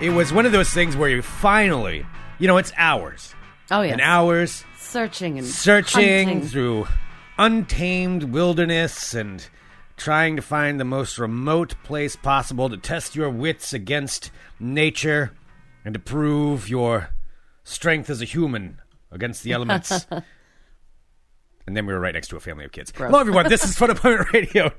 it was one of those things where you finally, you know, it's hours Oh yeah. and hours Searching and searching hunting. through untamed wilderness and trying to find the most remote place possible to test your wits against nature and to prove your strength as a human against the elements. and then we were right next to a family of kids. Hello, everyone. This is Fun Employment Radio.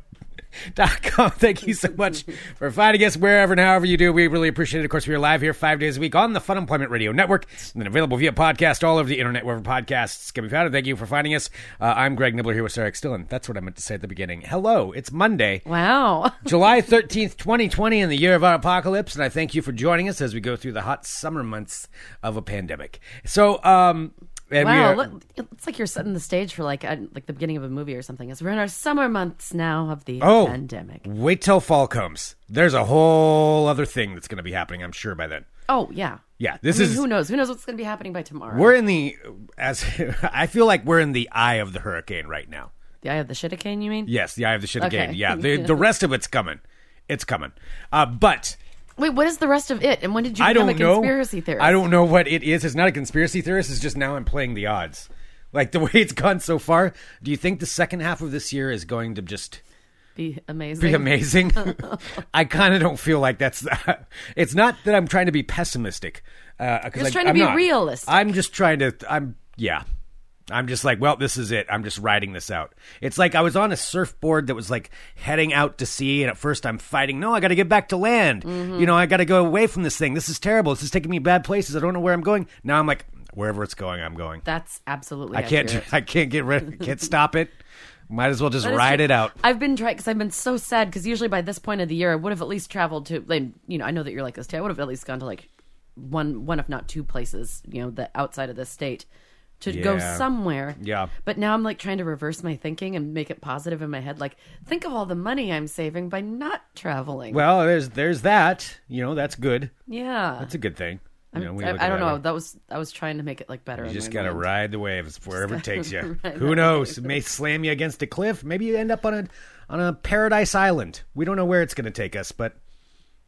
Dot com. Thank you so much for finding us wherever and however you do. We really appreciate it. Of course, we are live here five days a week on the Fun Employment Radio Network and then available via podcast all over the internet wherever podcasts can be found. And thank you for finding us. Uh, I'm Greg Nibler here with Sarah X. Dillon. That's what I meant to say at the beginning. Hello, it's Monday. Wow. July 13th, 2020, in the year of our apocalypse, and I thank you for joining us as we go through the hot summer months of a pandemic. So, um, and Wow, are, look, it's like you're setting the stage for like a, like the beginning of a movie or something. As we're in our summer months now of the oh, pandemic. wait till fall comes. There's a whole other thing that's going to be happening, I'm sure, by then. Oh yeah. Yeah, this I mean, is who knows? Who knows what's going to be happening by tomorrow? we're in the as I feel like we're in the eye of the hurricane right now. the eye of the shitticane, you mean? Yes, the eye of the shit Okay. Yeah, the the rest of it's coming. It's coming. Uh, but Wait, what is the rest of it? And when did you I become don't a know. conspiracy theorist? I don't know what it is. It's not a conspiracy theorist. It's just now I'm playing the odds. Like the way it's gone so far. Do you think the second half of this year is going to just Be amazing. be amazing? I kind of don't feel like that's. it's not that I'm trying to be pessimistic. Uh, 'cause Just I- trying to I'm be not. realistic. I'm just trying to. I'm yeah. I'm just like, well, this is it. I'm just riding this out. It's like I was on a surfboard that was like heading out to sea, and at first I'm fighting. No, I got to get back to land. Mm-hmm. You know, I got to go away from this thing. This is terrible. This is taking me bad places. I don't know where I'm going. Now I'm like, wherever it's going, I'm going. That's absolutely. I can't. accurate. I can't get rid. Can't stop it. Might as well just ride it out. I've been trying because I've been so sad because usually by this point of the year I would have at least traveled to. Like, you know, I know that you're like this too. I would have at least gone to like one, one if not two places. You know, the outside of the state to go somewhere. Yeah. But now I'm like trying to reverse my thinking and make it positive in my head. Like, think of all the money I'm saving by not traveling. Well, there's there's that. You know, that's good. yeah. That's a good thing. You know, I, I don't know. way. That was I was trying to make it like better. You just gotta mind. ride the waves wherever it takes you. Who knows? It may slam you against a cliff. Maybe you end up on a on a paradise island. We don't know where it's going to take us, but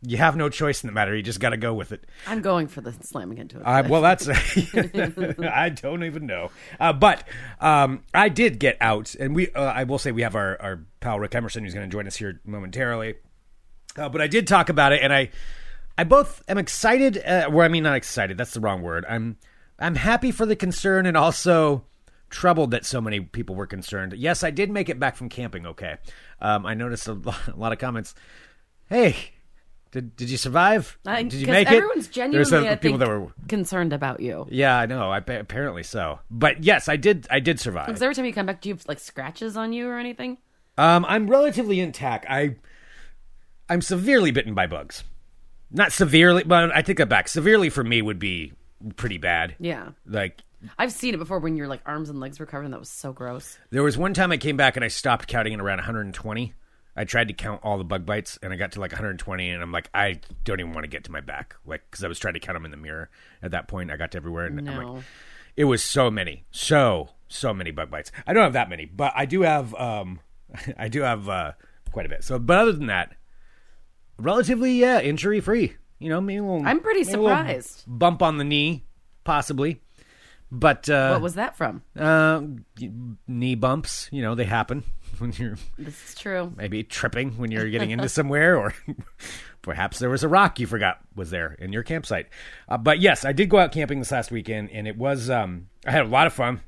you have no choice in the matter. You just got to go with it. I'm going for the slamming into it. Uh, well, that's I don't even know. Uh, but um, I did get out, and we uh, I will say we have our our pal Rick Emerson who's going to join us here momentarily. Uh, but I did talk about it, and I I both am excited. Uh, well, I mean, not excited. That's the wrong word. I'm I'm happy for the concern, and also troubled that so many people were concerned. Yes, I did make it back from camping. Okay, um, I noticed a lot, a lot of comments. Hey. Did, did you survive? I- did you make it? everyone's genuinely people think, that were concerned about you. yeah, I know. I apparently so. But yes, I did. I did survive. Because every time you come back, do you have like scratches on you or anything? Um, I'm relatively intact. I, I'm severely bitten by bugs. Not severely, but I take that back. Severely for me would be pretty bad. Yeah. Like I've seen it before when your like arms and legs were covered, and that was so gross. there was one time I came back and I stopped counting at around 120. I tried to count all the bug bites and I got to like 120 and I'm like I don't even want to get to my back like because I was trying to count them in the mirror. At that point, I got to everywhere and I'm like, it was so many, so so many bug bites. I don't have that many, but I do have um I do have uh quite a bit. So, but other than that, relatively yeah, injury free. You know, maybe I'm pretty surprised. Bump on the knee, possibly. But uh, What was that from? uh, knee bumps, you know, they happen when you're This is true. maybe tripping when you're getting into somewhere, or perhaps there was a rock you forgot was there in your campsite. Uh, but yes, I did go out camping this last weekend, and it was um, I had a lot of fun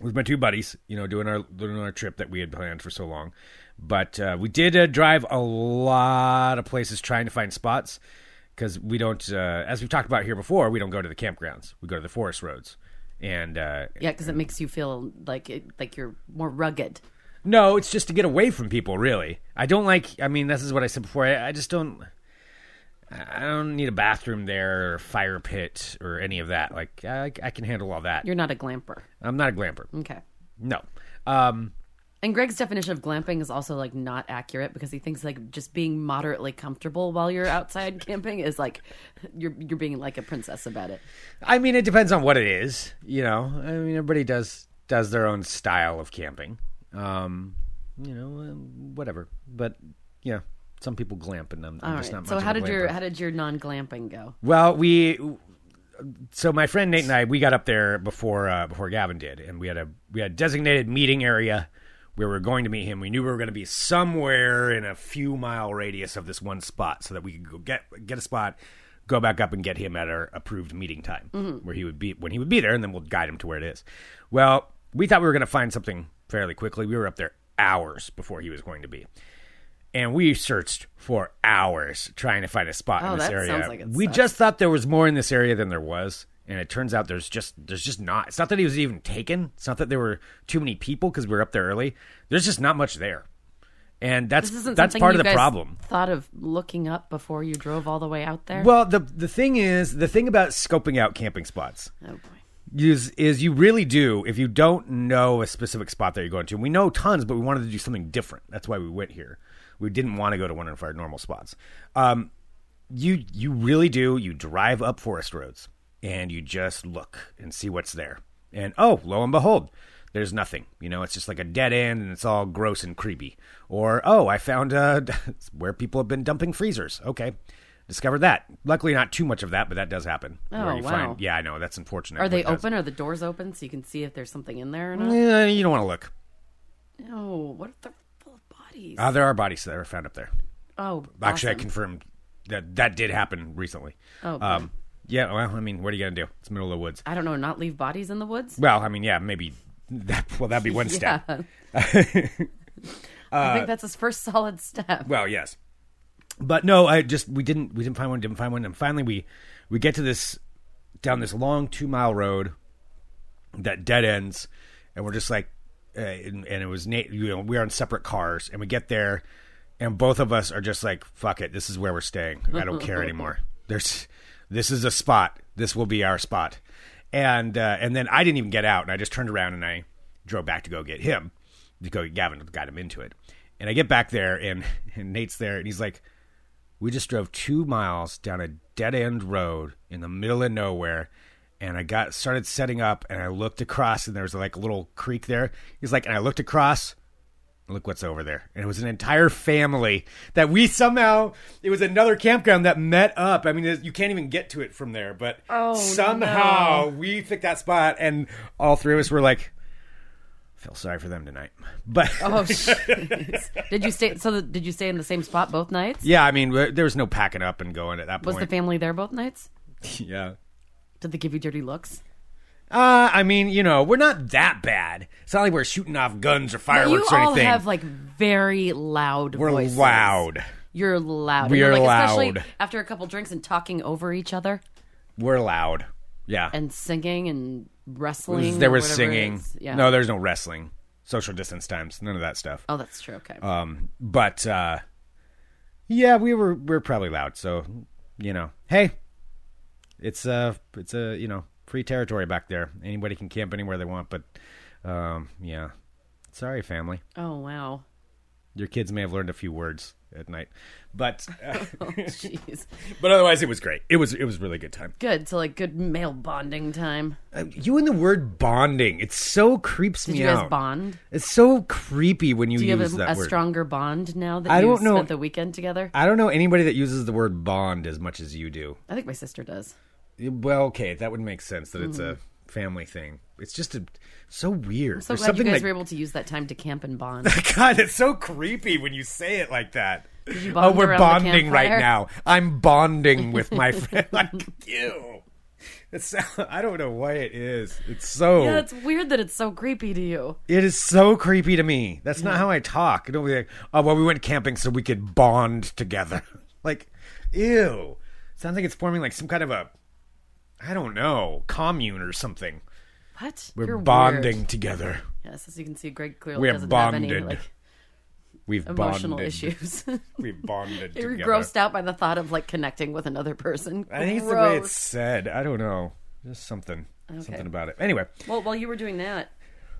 with my two buddies. You know, doing our doing our trip that we had planned for so long. But uh, we did uh, drive a lot of places trying to find spots because we don't, uh, as we've talked about here before, we don't go to the campgrounds. We go to the forest roads. And uh, Yeah, because it makes you feel like it, like you're more rugged. No, it's just to get away from people. Really, I don't like. I mean, this is what I said before. I, I just don't. I don't need a bathroom there, or fire pit, or any of that. Like I, I can handle all that. You're not a glamper. I'm not a glamper. Okay. No. Um, And Greg's definition of glamping is also like not accurate because he thinks like just being moderately comfortable while you're outside camping is like you're you're being like a princess about it. I mean, it depends on what it is. You know, I mean, everybody does does their own style of camping. Um, you know, um, whatever. But yeah, Some people glamp in them. I'm just right. not So how did your how did your non glamping go? Well, we so my friend Nate and I we got up there before uh, before Gavin did, and we had a we had a designated meeting area we were going to meet him. We knew we were going to be somewhere in a few mile radius of this one spot, so that we could go get get a spot, go back up and get him at our approved meeting time where he would be when he would be there, and then we'll guide him to where it is. Well, we thought we were going to find something fairly quickly. We were up there hours before he was going to be. And we searched for hours trying to find a spot Oh, in this area. like we sucks. just thought there was more in this area than there was, and it turns out there's just there's just not. It's not that he was even taken. It's not that there were too many people because we were up there early. There's just not much there, and that's that's part of the problem. Thought of looking up before you drove all the way out there. Well, the the thing is, the thing about scoping out camping spots oh boy. is is you really do if you don't know a specific spot that you're going to. We know tons, but we wanted to do something different. That's why we went here. We didn't want to go to one of our normal spots. Um, you you really do. You drive up forest roads and you just look and see what's there. And oh, lo and behold, there's nothing. You know, it's just like a dead end and it's all gross and creepy. Or oh, I found uh, where people have been dumping freezers. Okay. Discovered that. Luckily, not too much of that, but that does happen. Oh, where you wow. Find, yeah, I know that's unfortunate. Are they does. open? Are the doors open so you can see if there's something in there or not? Yeah, you don't want to look. No. What if they're full of bodies? Uh, there are bodies that are found up there. oh, Actually, I confirmed that that did happen recently. Oh, Um, yeah. Well, I mean, what are you gonna do? It's the middle of the woods. I don't know. Not leave bodies in the woods. Well, I mean, yeah, maybe that. Well, that'd be one step. Yeah. I think that's his first solid step. Well, yes, but no, I just we didn't we didn't find one, didn't find one, and finally we we get to this down this long two mile road that dead ends, and we're just like, uh, and, and it was Nate. You know, we are in separate cars, and we get there, and both of us are just like, fuck it, this is where we're staying. I don't care anymore. There's this is a spot. This will be our spot, and uh, and then I didn't even get out, and I just turned around and I drove back to go get him to go get Gavin got him into it. And I get back there and, and Nate's there and he's like, We just drove two miles down a dead end road in the middle of nowhere and I got started setting up and I looked across and there was like a little creek there. He's like, and I looked across look what's over there. And it was an entire family that we somehow it was another campground that met up. I mean, you can't even get to it from there, but Oh, somehow we picked that spot and all three of us were like feel sorry for them tonight. But Oh, did you stay? So, the, did you stay in the same spot both nights? yeah, I mean, there was no packing up and going at that point. Was the family there both nights? yeah. Did they give you dirty looks? Uh, I mean, you know, we're not that bad. It's not like we're shooting off guns or you fireworks or all anything. have like very loud we're voices. loud. You're loud. We And, are like, Especially loud. after a couple drinks and talking over each other We're loud. Yeah. and singing and wrestling. there or was whatever it singing. is. Yeah. No, there's no wrestling. Social distance times. None of that stuff. oh, that's true. Okay. Um, but uh, yeah, we were we are probably loud. So you know, hey, it's uh it's a you know free territory back there. Anybody can camp anywhere they want. But um, yeah, sorry, family. oh wow. Your kids may have learned a few words at night, but uh, Oh jeez. but otherwise it was great. It was it was a really good time. Good. So like good male bonding time. Uh, you and the word bonding, it so creeps Did me you guys out. bond? It's so creepy when you, Do you use have a, that a word. stronger bond now that I you don't know. spent the weekend together? I don't know anybody that uses the word bond as much as you do. I think my sister does. Well, okay, that would make sense that it's a family thing. It's just a so weird. Mm-hmm. So There's glad you guys like were able to use that time to camp and bond. God, it's so creepy when you say it like that. you Oh, we're bonding right now. I'm bonding with my friend. Like, ew. It's I don't know why it is. It's so yeah, it's weird that it's so creepy to you. it is so creepy to me. That's not how I talk. Don't be like, oh well, we went camping so we could bond together. like, ew. Sounds like it's forming like some kind of a, I don't know, commune or something. What? We're You're bonding Weird. together. Yes, as you can see, Greg clearly we doesn't have, any bonded. like We've emotional bonded. issues. We've bonded You're together. grossed out by the thought of like connecting with another person. I think it's the way it's said. I don't know. Just something, something about it. Anyway, Well, while you were doing that,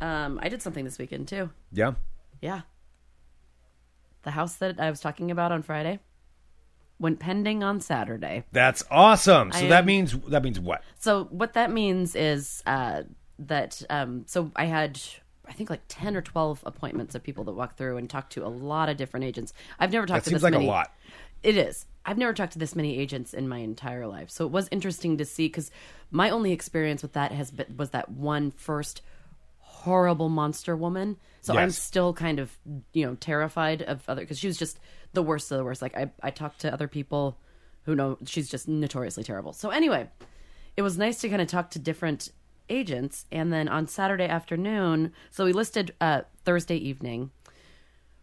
um, I did something this weekend too. yeah. Yeah. The house that I was talking about on Friday went pending on Saturday. That's awesome. So I that means that means what? So what that means is uh, that um, so I had I think like ten or twelve appointments of people that walk through and talk to a lot of different agents. I've never talked That to seems this like many. a lot. It is. I've never talked to this many agents in my entire life, so it was interesting to see because my only experience with that has been was that one first horrible monster woman. So I'm still kind of you know terrified of other because she was just the worst of the worst. Like I I talked to other people who know she's just notoriously terrible. So anyway, it was nice to kind of talk to different agents, and then on Saturday afternoon, so we listed uh, Thursday evening.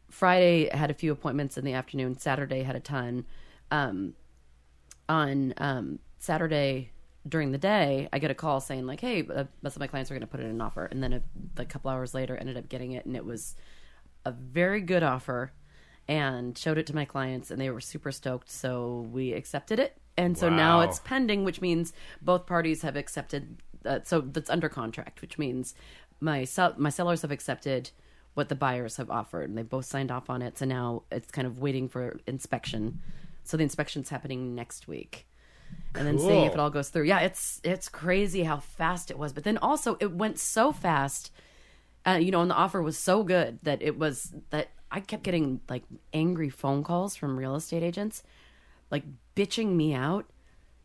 Friday had a few appointments in the afternoon. Saturday had a ton. Um, on um, Saturday during the day, I get a call saying like, "Hey, uh, most of my clients are going to put in an offer," and then a, a couple hours later, ended up getting it, and it was a very good offer, and showed it to my clients, and they were super stoked. So we accepted it, and so now it's pending, which means both parties have accepted. Uh, so that's under contract, which means my sell- my sellers have accepted what the buyers have offered, and they both signed off on it. So now it's kind of waiting for inspection. So the inspection's happening next week, and then seeing if it all goes through. Yeah, it's it's crazy how fast it was, but then also it went so fast. Uh, you know, and the offer was so good that it was that I kept getting like angry phone calls from real estate agents, like bitching me out.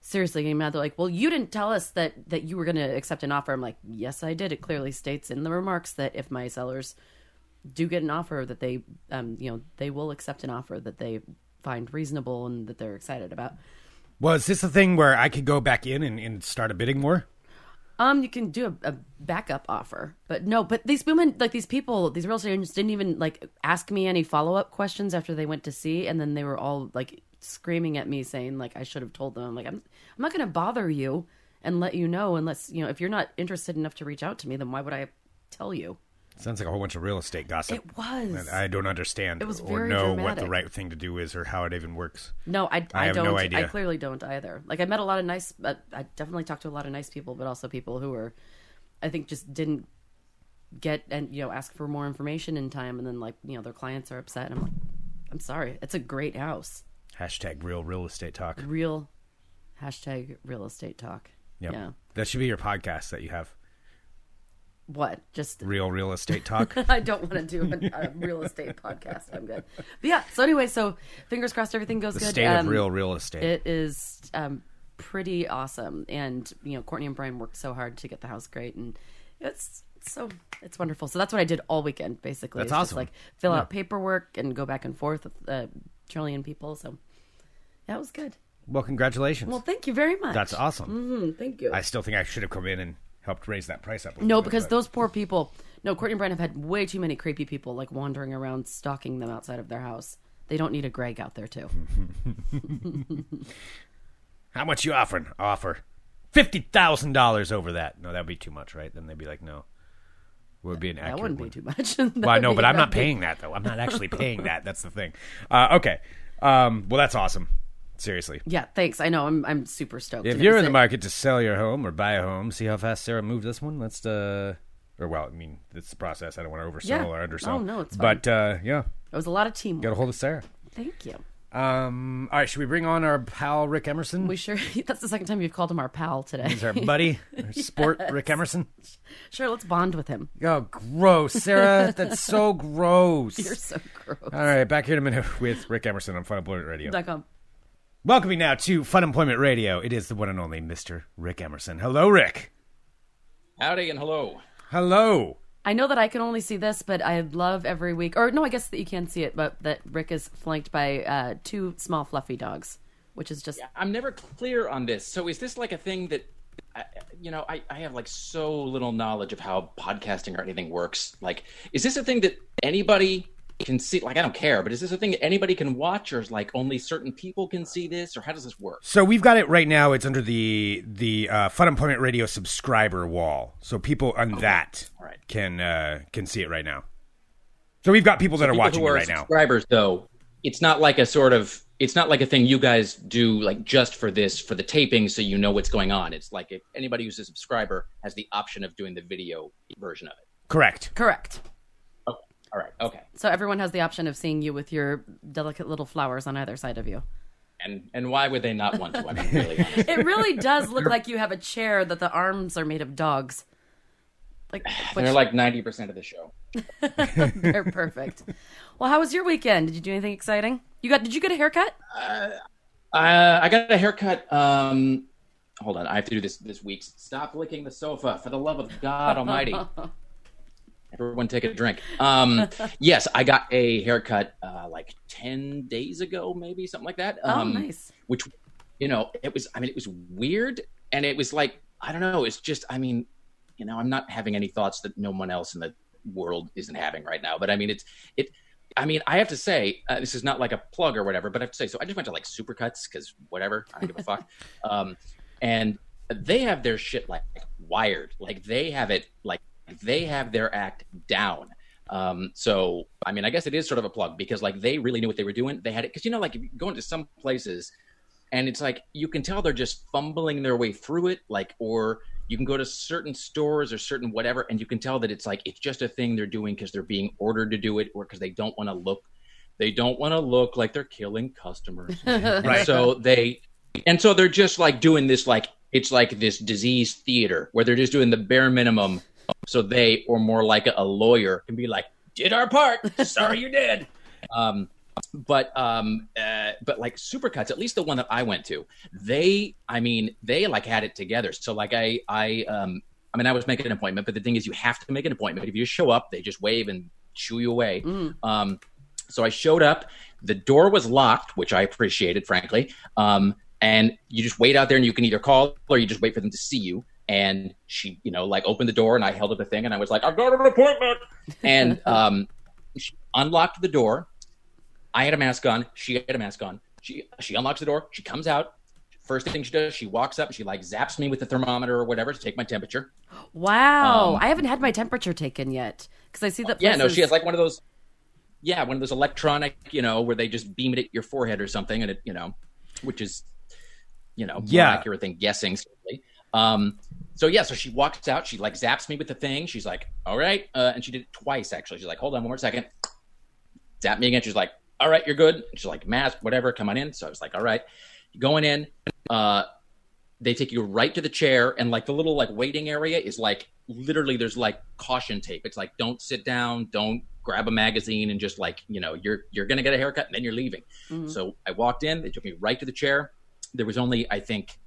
Seriously, getting mad. They're like, "Well, you didn't tell us that that you were going to accept an offer." I'm like, "Yes, I did. It clearly states in the remarks that if my sellers do get an offer, that they, um, you know, they will accept an offer that they find reasonable and that they're excited about." Well, is this a thing where I could go back in and, and start a bidding war? Um, you can do a, a backup offer, but no. But these women, like these people, these real estate agents, didn't even like ask me any follow up questions after they went to see, and then they were all like screaming at me, saying like I should have told them. I'm like, I'm, I'm not going to bother you and let you know unless you know if you're not interested enough to reach out to me, then why would I tell you? Sounds like a whole bunch of real estate gossip. It was. that I don't understand It was or very know what the right thing to do is or how it even works. No, I, I I, have no don't. idea. I clearly don't either. Like I met a lot of nice. Uh, I definitely talked to a lot of nice people, but also people who were, I think, just didn't get and you know ask for more information in time, and then like you know their clients are upset. And I'm like, I'm sorry. It's a great house. Hashtag real real estate talk. Real hashtag real estate talk. Yep. Yeah. That should be your podcast that you have. What? Just Real real estate talk. I don't want to do a, a real estate podcast. I'm good. But yeah. So anyway, so fingers crossed, everything goes the good. state of Um, real real estate. It is um, pretty awesome, and you know, Courtney and Brian worked so hard to get the house great, and it's so it's wonderful. So that's what I did all weekend, basically. That's It's just, awesome. like fill out paperwork and go back and forth with a trillion people. So that was good. well, congratulations. Well, thank you very much. That's awesome. Mm, thank you. I still think I should have come in and helped raise that price up. a no, bit, because but- those poor people. No, Courtney and Brian have had way too many creepy people like wandering around, stalking them outside of their house. They don't need a Greg out there too. How much you offering? Offer fifty thousand dollars over that. No, that'd be too much, right? Then they'd be like, no. Would be an accurate. That wouldn't one. be too much. Well, I know, but I'm not paying that though. I'm not actually paying that. That's the thing. Uh, okay. Um, well, that's awesome. Seriously. Yeah, thanks. I know. I'm I'm super stoked. If you're in the market to sell your home or buy a home, see how fast Sarah moved this one. Let's uh, or well, I mean, it's the process. I don't want to oversell Yeah. or undersell. Oh, no, it's But uh, yeah, It was a lot of teamwork. get a hold of Sarah. Thank you. Um, all right, should we bring on our pal Rick Emerson? We sure. That's the second time you've called him our pal today. He's our buddy, our sport Rick Emerson. sure, let's bond with him. Oh, gross, Sarah. That's so gross. You're so gross. All right, back here in a minute with Rick Emerson on Fun Employment Radio. Dot com. Welcoming now to Fun Employment Radio. It is the one and only Mr. Rick Emerson. Hello, Rick. Howdy and hello. Hello. I know that I can only see this, but I love every week. Or no, I guess that you can see it, but that Rick is flanked by uh, two small fluffy dogs, which is just I'm never clear on this. So is this like a thing that, I- you know, I, I have like so little knowledge of how podcasting or anything works. Like, is this a thing that anybody can see? Like, I don't care, but is this a thing that anybody can watch, or is like only certain people can see this, or how does this work? So we've got it right now. It's under the the uh, Fun Employment Radio subscriber wall. So people on that All right. can uh, can see it right now. So we've got people that are People watching who it are right now. subscribers, though, it's not like a sort of. It's not like a thing you guys do like just for this for the taping, so you know what's going on. It's like if anybody who's a subscriber has the option of doing the video version of it. Correct. correct. All right. Okay. So everyone has the option of seeing you with your delicate little flowers on either side of you. And and why would they not want to? I mean, really. It really does look like you have a chair that the arms are made of dogs. Like, They're which- like ninety percent of the show. they're perfect. Well, how was your weekend? Did you do anything exciting? You got? Did you get a haircut? Uh, I got a haircut. Um, hold on, I have to do this this week. Stop licking the sofa, for the love of God Almighty. Everyone, take a drink. Um, yes, I got a haircut uh, like ten days ago, maybe something like that. Oh, Um, nice. Which, you know, it was. I mean, it was weird, and it was like I don't know. It's just. I mean, you know, I'm not having any thoughts that no one else in the world isn't having right now. But I mean, it's it. I mean, I have to say, uh, this is not like a plug or whatever, but I have to say, so I just went to like Supercuts because whatever, I don't give a fuck. Um, and they have their shit like wired, like they have it like they have their act down. Um, so I mean, I guess it is sort of a plug because like they really knew what they were doing. They had it because you know, like going to some places and it's like you can tell they're just fumbling their way through it, like or you can go to certain stores or certain whatever, and you can tell that it's like it's just a thing they're doing because they're being ordered to do it or because they don't want to look they don't want to look like they're killing customers. Right. So they and so they're just like doing this like it's like this disease theater where they're just doing the bare minimum so they or more like a, lawyer can be like did our part sorry you did um but um uh, but like supercuts at least the one that i went to they i mean they like had it together so like i i um i mean i was making an appointment but the thing is you have to make an appointment if you just show up they just wave and shoo you away um so I showed up. The door was locked, which I appreciated, frankly. Um, and you just wait out there, and you can either call or you just wait for them to see you. And she, you know, like opened the door, and I held up the thing, and I was like, "I've got an appointment." And um, she unlocked the door. I had a mask on. She had a mask on. She she unlocks the door. She comes out. First thing she does, she walks up and she like zaps me with the thermometer or whatever to take my temperature. Wow, Um, I haven't had my temperature taken yet because I see that. Yeah, no, she has like one of those. Yeah, one of those electronic, you know, where they just beam it at your forehead or something, and it, you know, which is, you know, more Yeah. accurate than guessing. Certainly. Um, so yeah, so she walks out, she like zaps me with the thing. She's like, "All right," uh, and she did it twice actually. She's like, "Hold on one more second. Zap me again. She's like, "All right, you're good." And she's like, "Mask, whatever, come on in." So I was like, "All right." Going in, uh, they take you right to the chair and like the little like waiting area is like literally there's like caution tape it's like don't sit down don't grab a magazine and just like you know you're you're gonna get a haircut and then you're leaving so i walked in they took me right to the chair there was only i think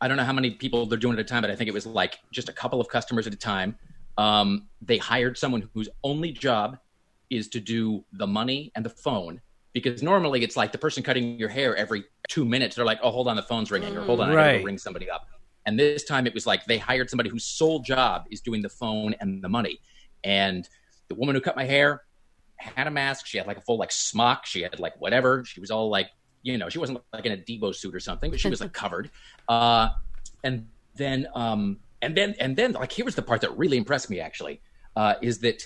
i don't know how many people they're doing at a time but i think it was like just a couple of customers at a time. Um, they hired someone whose only job is to do the money and the phone because normally it's like the person cutting your hair every two minutes they're like oh hold on the phone's ringing or hold on i gotta go ring somebody up. And this time it was like they hired somebody whose sole job is doing the phone and the money. And the woman who cut my hair had a mask she had like a full like smock she had like whatever she was all like you know she wasn't like in a Devo suit or something but she was like covered uh and then um and then and then like here was the part that really impressed me actually uh is that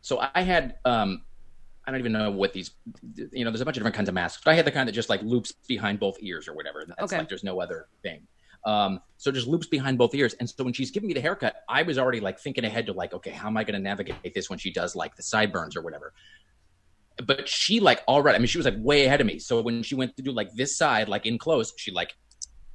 so i had um I don't even know what these, you know, there's a bunch of different kinds of masks, but I had the kind that just like loops behind both ears or whatever. That's Okay. like there's no other thing. Um, so just loops behind both ears. And so when she's giving me the haircut, I was already like thinking ahead to like, okay, how am I going to navigate this when she does like the sideburns or whatever? But she like already, I mean, she was like way ahead of me. So when she went to do like this side, like in close, she like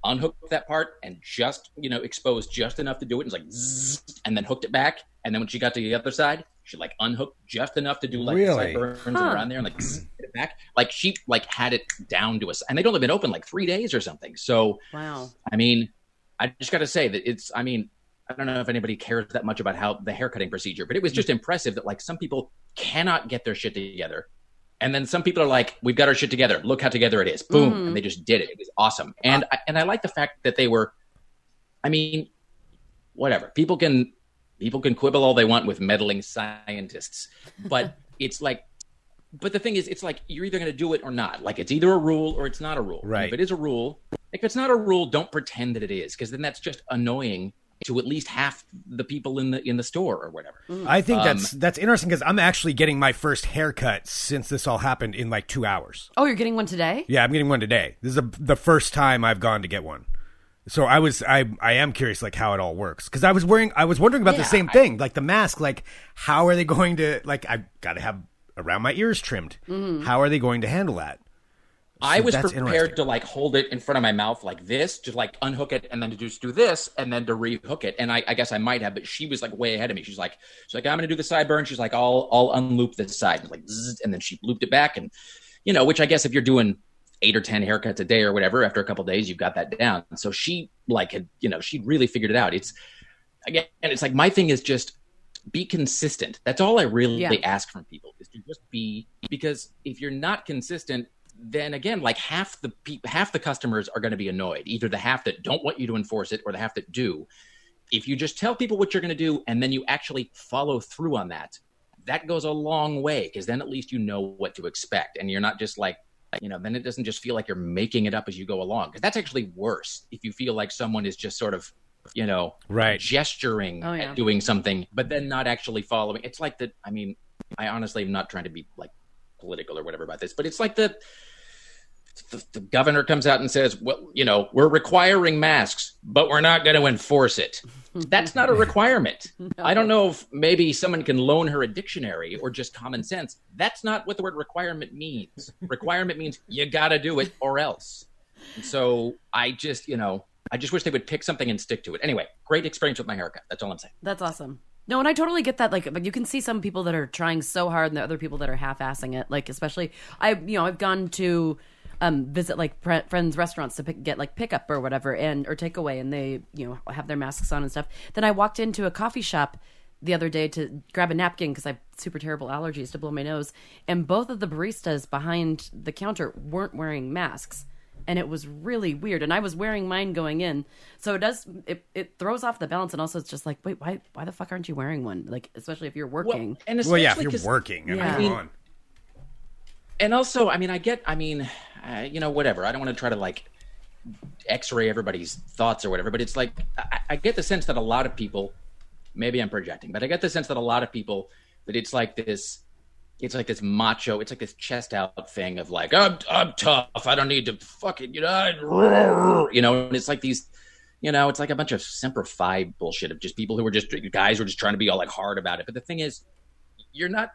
unhooked that part and just you know exposed just enough to do it and was like zzz, and then hooked it back and then when she got to the other side she like unhooked just enough to do like Really? the sideburns Huh. around there and like zzz, hit it back like she like had it down to us and they'd only been open like three days or something so Wow. i mean i just got to say that it's i mean i don't know if anybody cares that much about how the haircutting procedure but it was just impressive that like some people cannot get their shit together and then some people are like, "We've got our shit together. Look how together it is." Boom, Mhm. and they just did it. It was awesome, and I, and I like the fact that they were. I mean, whatever people can people can quibble all they want with meddling scientists, but it's like, but the thing is, it's like you're either going to do it or not. Like it's either a rule or it's not a rule. And Right. If it is a rule, if it's not a rule, don't pretend that it is, because then that's just annoying to at least half the people in the in the store or whatever. I think Um, that's that's interesting because I'm actually getting my first haircut since this all happened in like two hours. Oh, you're getting one today? Yeah, I'm getting one today. This is a, the first time I've gone to get one. So I was I I am curious like how it all works because I was wearing I was wondering about the same I- thing like the mask like how are they going to like I got to have around my ears trimmed how are they going to handle that I was that's prepared to like hold it in front of my mouth like this, to like unhook it and then to just do this and then to rehook it. And I, I guess I might have, but she was like way ahead of me. She's like, she's like, I'm gonna do the sideburn. She's like, I'll I'll unloop this side. And like, zzz, and then she looped it back, and you know, which I guess if you're doing eight or ten haircuts a day or whatever, after a couple days, you've got that down. So she like had, you know, she really figured it out. It's again, and it's like my thing is just be consistent. That's all I really Yeah. ask from people is to just be because if you're not consistent, then again, like half the pe- half the customers are going to be annoyed. Either the half that don't want you to enforce it, or the half that do. If you just tell people what you're going to do and then you actually follow through on that, that goes a long way because then at least you know what to expect, and you're not just like you know. Then it doesn't just feel like you're making it up as you go along because that's actually worse if you feel like someone is just sort of you know Right. gesturing Oh, yeah. at doing something, but then not actually following. It's like the. I mean, I honestly am not trying to be like political or whatever about this, but it's like the. The, the governor comes out and says, "Well, you know, we're requiring masks, but we're not going to enforce it." That's not a requirement. I don't know if maybe someone can loan her a dictionary or just common sense. That's not what the word requirement means. requirement means you got to do it or else. And so I just, you know, I just wish they would pick something and stick to it. Anyway, great experience with my haircut. That's all I'm saying. That's awesome. No, and I totally get that. Like, but you can see some people that are trying so hard, and the other people that are half-assing it. Like, especially, I, you know, I've gone to um, visit like pre- friends' restaurants to pick, get like pickup or whatever, and or takeaway, and they, you know, have their masks on and stuff. Then I walked into a coffee shop the other day to grab a napkin because I have super terrible allergies to blow my nose, and both of the baristas behind the counter weren't wearing masks and it was really weird and i was wearing mine going in so it does it, it throws off the balance and also it's just like wait why why the fuck aren't you wearing one like especially if you're working and Well, yeah, if especially you're working, I mean, Yeah. come on. And also, I mean, I get, I mean, uh, you know, whatever. I don't want to try to like X-ray everybody's thoughts or whatever, but it's like I, I get the sense that a lot of people, maybe I'm projecting, but I get the sense that a lot of people that it's like this, it's like this macho, it's like this chest out thing of like I'm I'm tough, I don't need to fucking you know, you know, and it's like these. You know, it's like a bunch of Semper Fi bullshit of just people who are just guys who are just trying to be all like hard about it. But the thing is, you're not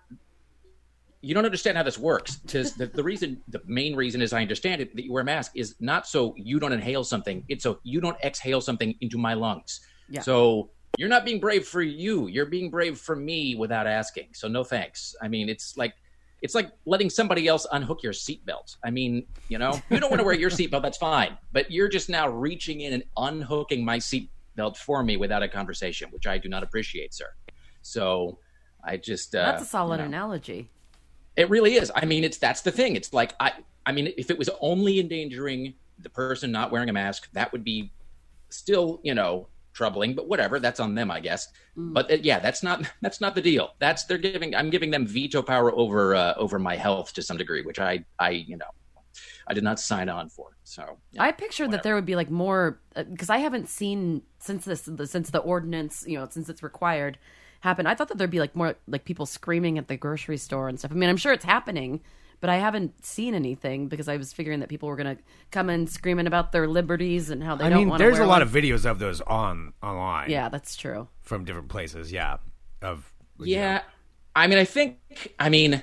you don't understand how this works. Because the, the reason, the main reason, as I understand it, that you wear a mask is not so you don't inhale something; it's so you don't exhale something into my lungs. Yeah. So you're not being brave for you; you're being brave for me without asking. So no thanks. I mean, it's like it's like letting somebody else unhook your seatbelt. I mean, you know, you don't want to wear your seatbelt, that's fine. But you're just now reaching in and unhooking my seatbelt for me without a conversation, which I do not appreciate, sir. So I just uh, that's a solid you know. analogy It really is. I mean, it's that's the thing. It's like I I mean, if it was only endangering the person not wearing a mask, that would be still, you know, troubling, but whatever, that's on them, I guess. But uh, yeah, that's not that's not the deal. That's they're giving I'm giving them veto power over uh, over my health to some degree, which I I, you know, I did not sign on for. So, yeah, i pictured that there would be like more because i haven't seen since this since the ordinance you know since it's required happened i thought that there'd be like more like people screaming at the grocery store and stuff i mean i'm sure it's happening but i haven't seen anything because i was figuring that people were going to come in screaming about their liberties and how they I don't mean, want there's wear a lot one. of videos of those on online. yeah that's true from different places. Yeah, of Yeah, know, I mean, I think, I mean,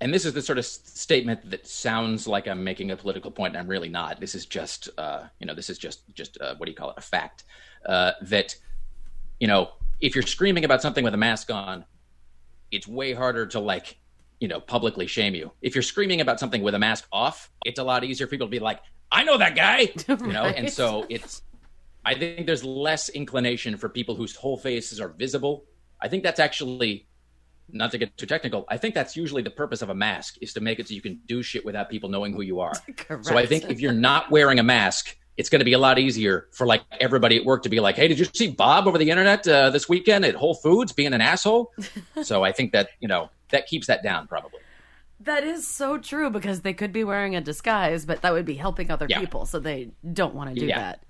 and this is the sort of statement that sounds like I'm making a political point, and I'm really not. This is just, uh, you know, this is just, just uh, what do you call it, a fact uh, that, you know, if you're screaming about something with a mask on, it's way harder to like, you know, publicly shame you. If you're screaming about something with a mask off, it's a lot easier for people to be like, I know that guy, you know, and so it's. I think there's less inclination for people whose whole faces are visible. I think that's actually not to get too technical. I think that's usually the purpose of a mask is to make it so you can do shit without people knowing who you are. So I think if you're not wearing a mask, it's going to be a lot easier for like everybody at work to be like, "Hey, did you see Bob over the internet uh, this weekend at Whole Foods being an asshole?" so I think that you know that keeps that down probably. That is so true because they could be wearing a disguise, but that would be helping other Yeah. people, so they don't want to do Yeah. that.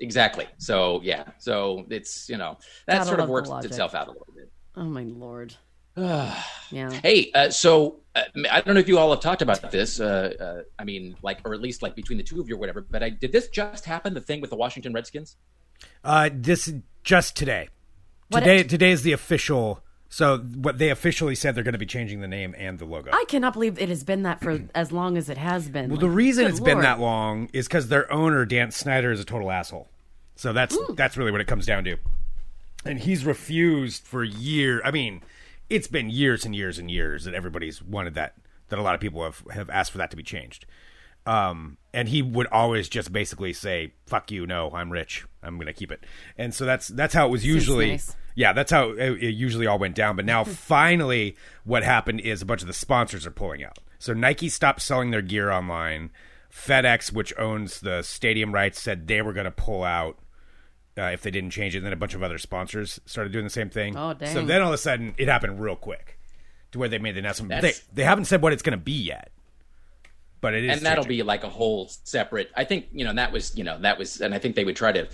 Exactly. So yeah. So it's you know that Gotta sort of works itself out a little bit. Oh my lord. yeah. Hey, uh, so uh, I don't know if you all have talked about this. Uh, uh, I mean, like, or at least like between the two of you or whatever. But I, did this just happen? The thing with the Washington Redskins? Uh, this just today. What- Today, today is the official So what they officially said they're going to be changing the name and the logo. I cannot believe it has been that for as long as it has been. well, the reason it's been that long is because their owner Dan Snyder is a total asshole. So that's that's really what it comes down to. And he's refused for years. I mean, it's been years and years and years that everybody's wanted that. That a lot of people have have asked for that to be changed. Um, and he would always just basically say, "Fuck you, no, I'm rich, I'm gonna keep it." And so that's that's how it was usually. nice. Yeah, that's how it, it usually all went down. But now, finally, what happened is a bunch of the sponsors are pulling out. So Nike stopped selling their gear online. FedEx, which owns the stadium rights, said they were going to pull out uh, if they didn't change it. And then a bunch of other sponsors started doing the same thing. Oh, dang. So then all of a sudden, it happened real quick to where they made the announcement. They, they haven't said what it's going to be yet. But it is. and that'll changing. be like a whole separate i think you know that was you know that was and i think they would try to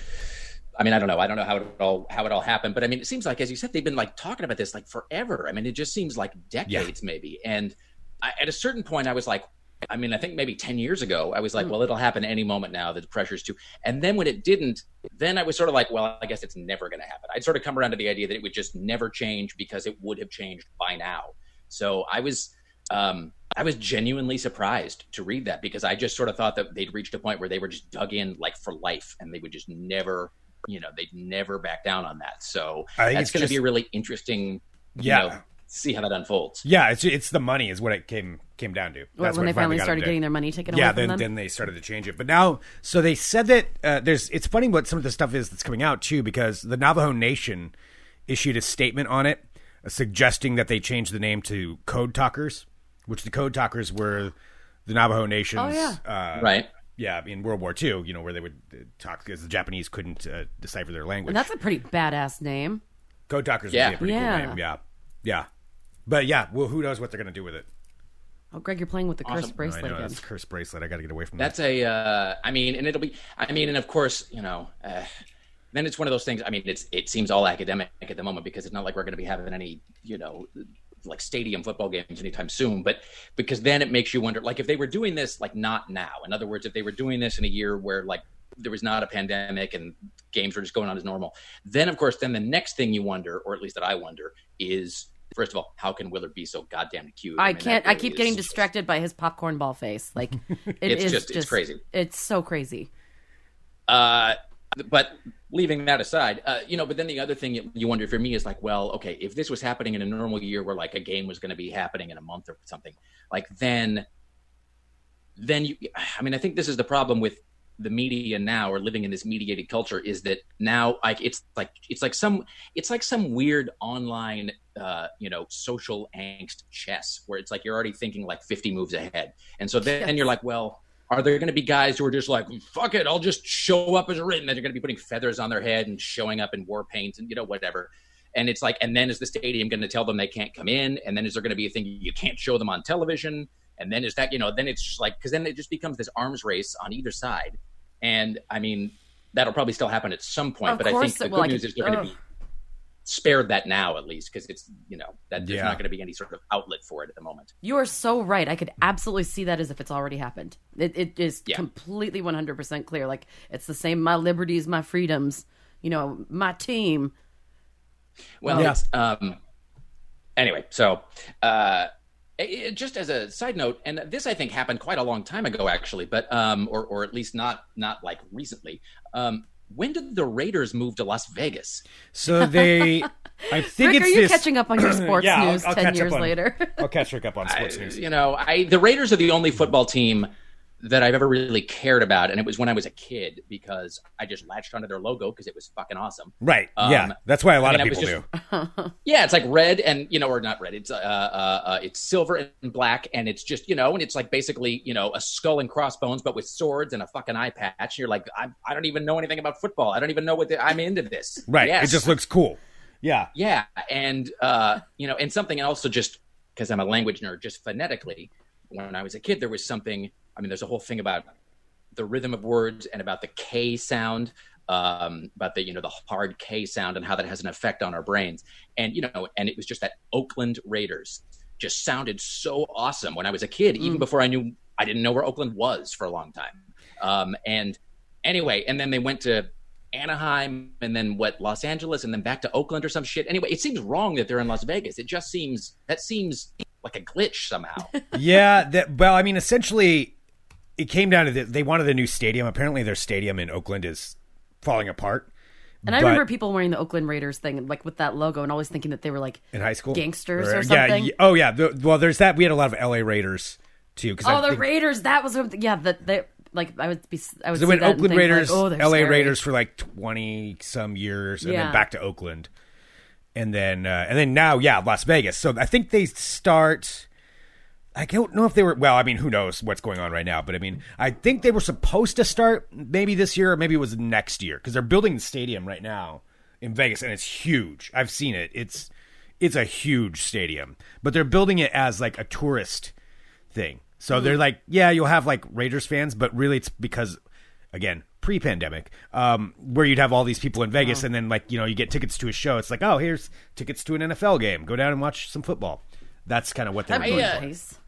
i mean i don't know i don't know how it all how it all happened but i mean it seems like as you said they've been like talking about this like forever i mean it just seems like decades maybe and I, at a certain point i was like i mean i think maybe 10 years ago i was like well it'll happen any moment now the pressure's too and then when it didn't then i was sort of like well i guess it's never going to happen i'd sort of come around to the idea that it would just never change because it would have changed by now so i was um, I was genuinely surprised to read that because I just sort of thought that they'd reached a point where they were just dug in like for life and they would just never, you know, they'd never back down on that. So I think that's going to be a really interesting, you Yeah. know, see how that unfolds. Yeah, it's it's the money is what it came came down to. When- That's when what they it finally started getting their money taken yeah, away from then them. then they started to change it. But now, so they said that uh, there's. It's funny what some of the stuff is that's coming out too, because the Navajo Nation issued a statement on it, uh, suggesting that they change the name to Code Talkers, which the Code Talkers were the Navajo Nation's. Oh, yeah. Uh, Right. Yeah, in World War II, you know, where they would uh, talk because the Japanese couldn't uh, decipher their language. and that's a pretty badass name. Code Talkers Yeah. would be a pretty Yeah. cool name. Yeah, yeah. But yeah, well, who knows what they're going to do with it? Oh, Greg, you're playing with the cursed Awesome. I bracelet know again. it's cursed bracelet. I got to get away from that. That's a, uh, I mean, and it'll be, I mean, and of course, you know, uh, then it's one of those things. I mean, it's it seems all academic at the moment because it's not like we're going to be having any, you know, like stadium football games anytime soon. But because then it makes you wonder, like, if they were doing this, like, not now. In other words, if they were doing this in a year where like there was not a pandemic and games were just going on as normal, then of course, then the next thing you wonder, or at least that I wonder, is first of all, how can Willard be so goddamn cute? I mean, can't. I keep is getting just- distracted by his popcorn ball face. Like it It's is just- it's crazy. It's so crazy. Uh, but leaving that aside, uh, you know, but then the other thing you, you wonder for me is like, well, okay, if this was happening in a normal year where like a game was going to be happening in a month or something, like then, then you, I mean, I think this is the problem with the media now or living in this mediated culture is that now like it's like it's like some it's like some weird online uh you know social angst chess where it's like you're already thinking like 50 moves ahead. And so then Yes. you're like well are there going to be guys who are just like fuck it i'll just show up as a written that they're going to be putting feathers on their head and showing up in war paint and you know whatever. And it's like and then is the stadium going to tell them they can't come in? And then is there going to be a thing you can't show them on television and then is that you know then it's just like because then it just becomes this arms race on either side and i mean that'll probably still happen at some point Of but i think the good. Like, news is they're going to be spared that now at least because it's you know that there's Yeah. not going to be any sort of outlet for it at the moment You are so right. I could absolutely see that as if it's already happened. It, it is Yeah. completely 100% clear. Like, it's the same my liberties, my freedoms, you know, my team. Well, Yeah. um. Anyway, so uh, it- it- just as a side note, and this I think happened quite a long time ago, actually, but um, or or at least not not like recently. Um, when did the Raiders move to Las Vegas? So they, I think Rick, it's are you this. catching up on your sports Yeah, I'll- news I'll 10 catch up years on- later? I'll catch Rick up on sports I- news. You know, I the Raiders are the only football team that I've ever really cared about, and it was when I was a kid because I just latched onto their logo because it was fucking awesome. Right. Um, yeah. That's why a lot I of mean, I people was do. Yeah, it's like red and you know, or not red. It's uh, uh, uh, it's silver and black, and it's just you know, and it's like basically you know a skull and crossbones, but with swords and a fucking eye patch. And You're like, I, I don't even know anything about football. I don't even know what the, I'm into this. Right. Yes. It just looks cool. Yeah. yeah, and uh, you know, and something also just because I'm a language nerd, just phonetically. When I was a kid, there was something. I mean, there's a whole thing about the rhythm of words and about the K sound, um, about the you know the hard K sound and how that has an effect on our brains. And you know, and it was just that Oakland Raiders just sounded so awesome when I was a kid, even before I knew I didn't know where Oakland was for a long time. Um, and anyway, and then they went to Anaheim and then what Los Angeles and then back to Oakland or some shit. Anyway, it seems wrong that they're in Las Vegas. It just seems that seems like a glitch somehow. yeah, that, well, I mean, essentially, it came down to the, they wanted a new stadium. Apparently, their stadium in Oakland is falling apart. And I But- remember people wearing the Oakland Raiders thing, like with that logo, and always thinking that they were like in high school gangsters Or- or yeah, something. y- oh yeah. The, well, there's that. We had a lot of L.A. Raiders too. Cause oh, I the think- Raiders. That was what- yeah. That they like I would be. I would went Oakland think, like, Raiders, oh, L.A. scary. Raiders for like twenty some years, and then back to Oakland, and then uh, and then now, yeah, Las Vegas. So I think they start. I don't know if they were. Well, I mean, who knows what's going on right now? But I mean, I think they were supposed to start maybe this year, or maybe it was next year, because they're building the stadium right now in Vegas, and it's huge. I've seen it. It's it's a huge stadium, but they're building it as like a tourist thing. So they're like, yeah, you'll have like Raiders fans, but really it's because, again, pre-pandemic, um, where you'd have all these people in Vegas, and then like you know you get tickets to a show. It's like, oh, here's tickets to an NFL game. Go down and watch some football. That's kind of what they're doing. uh, nice.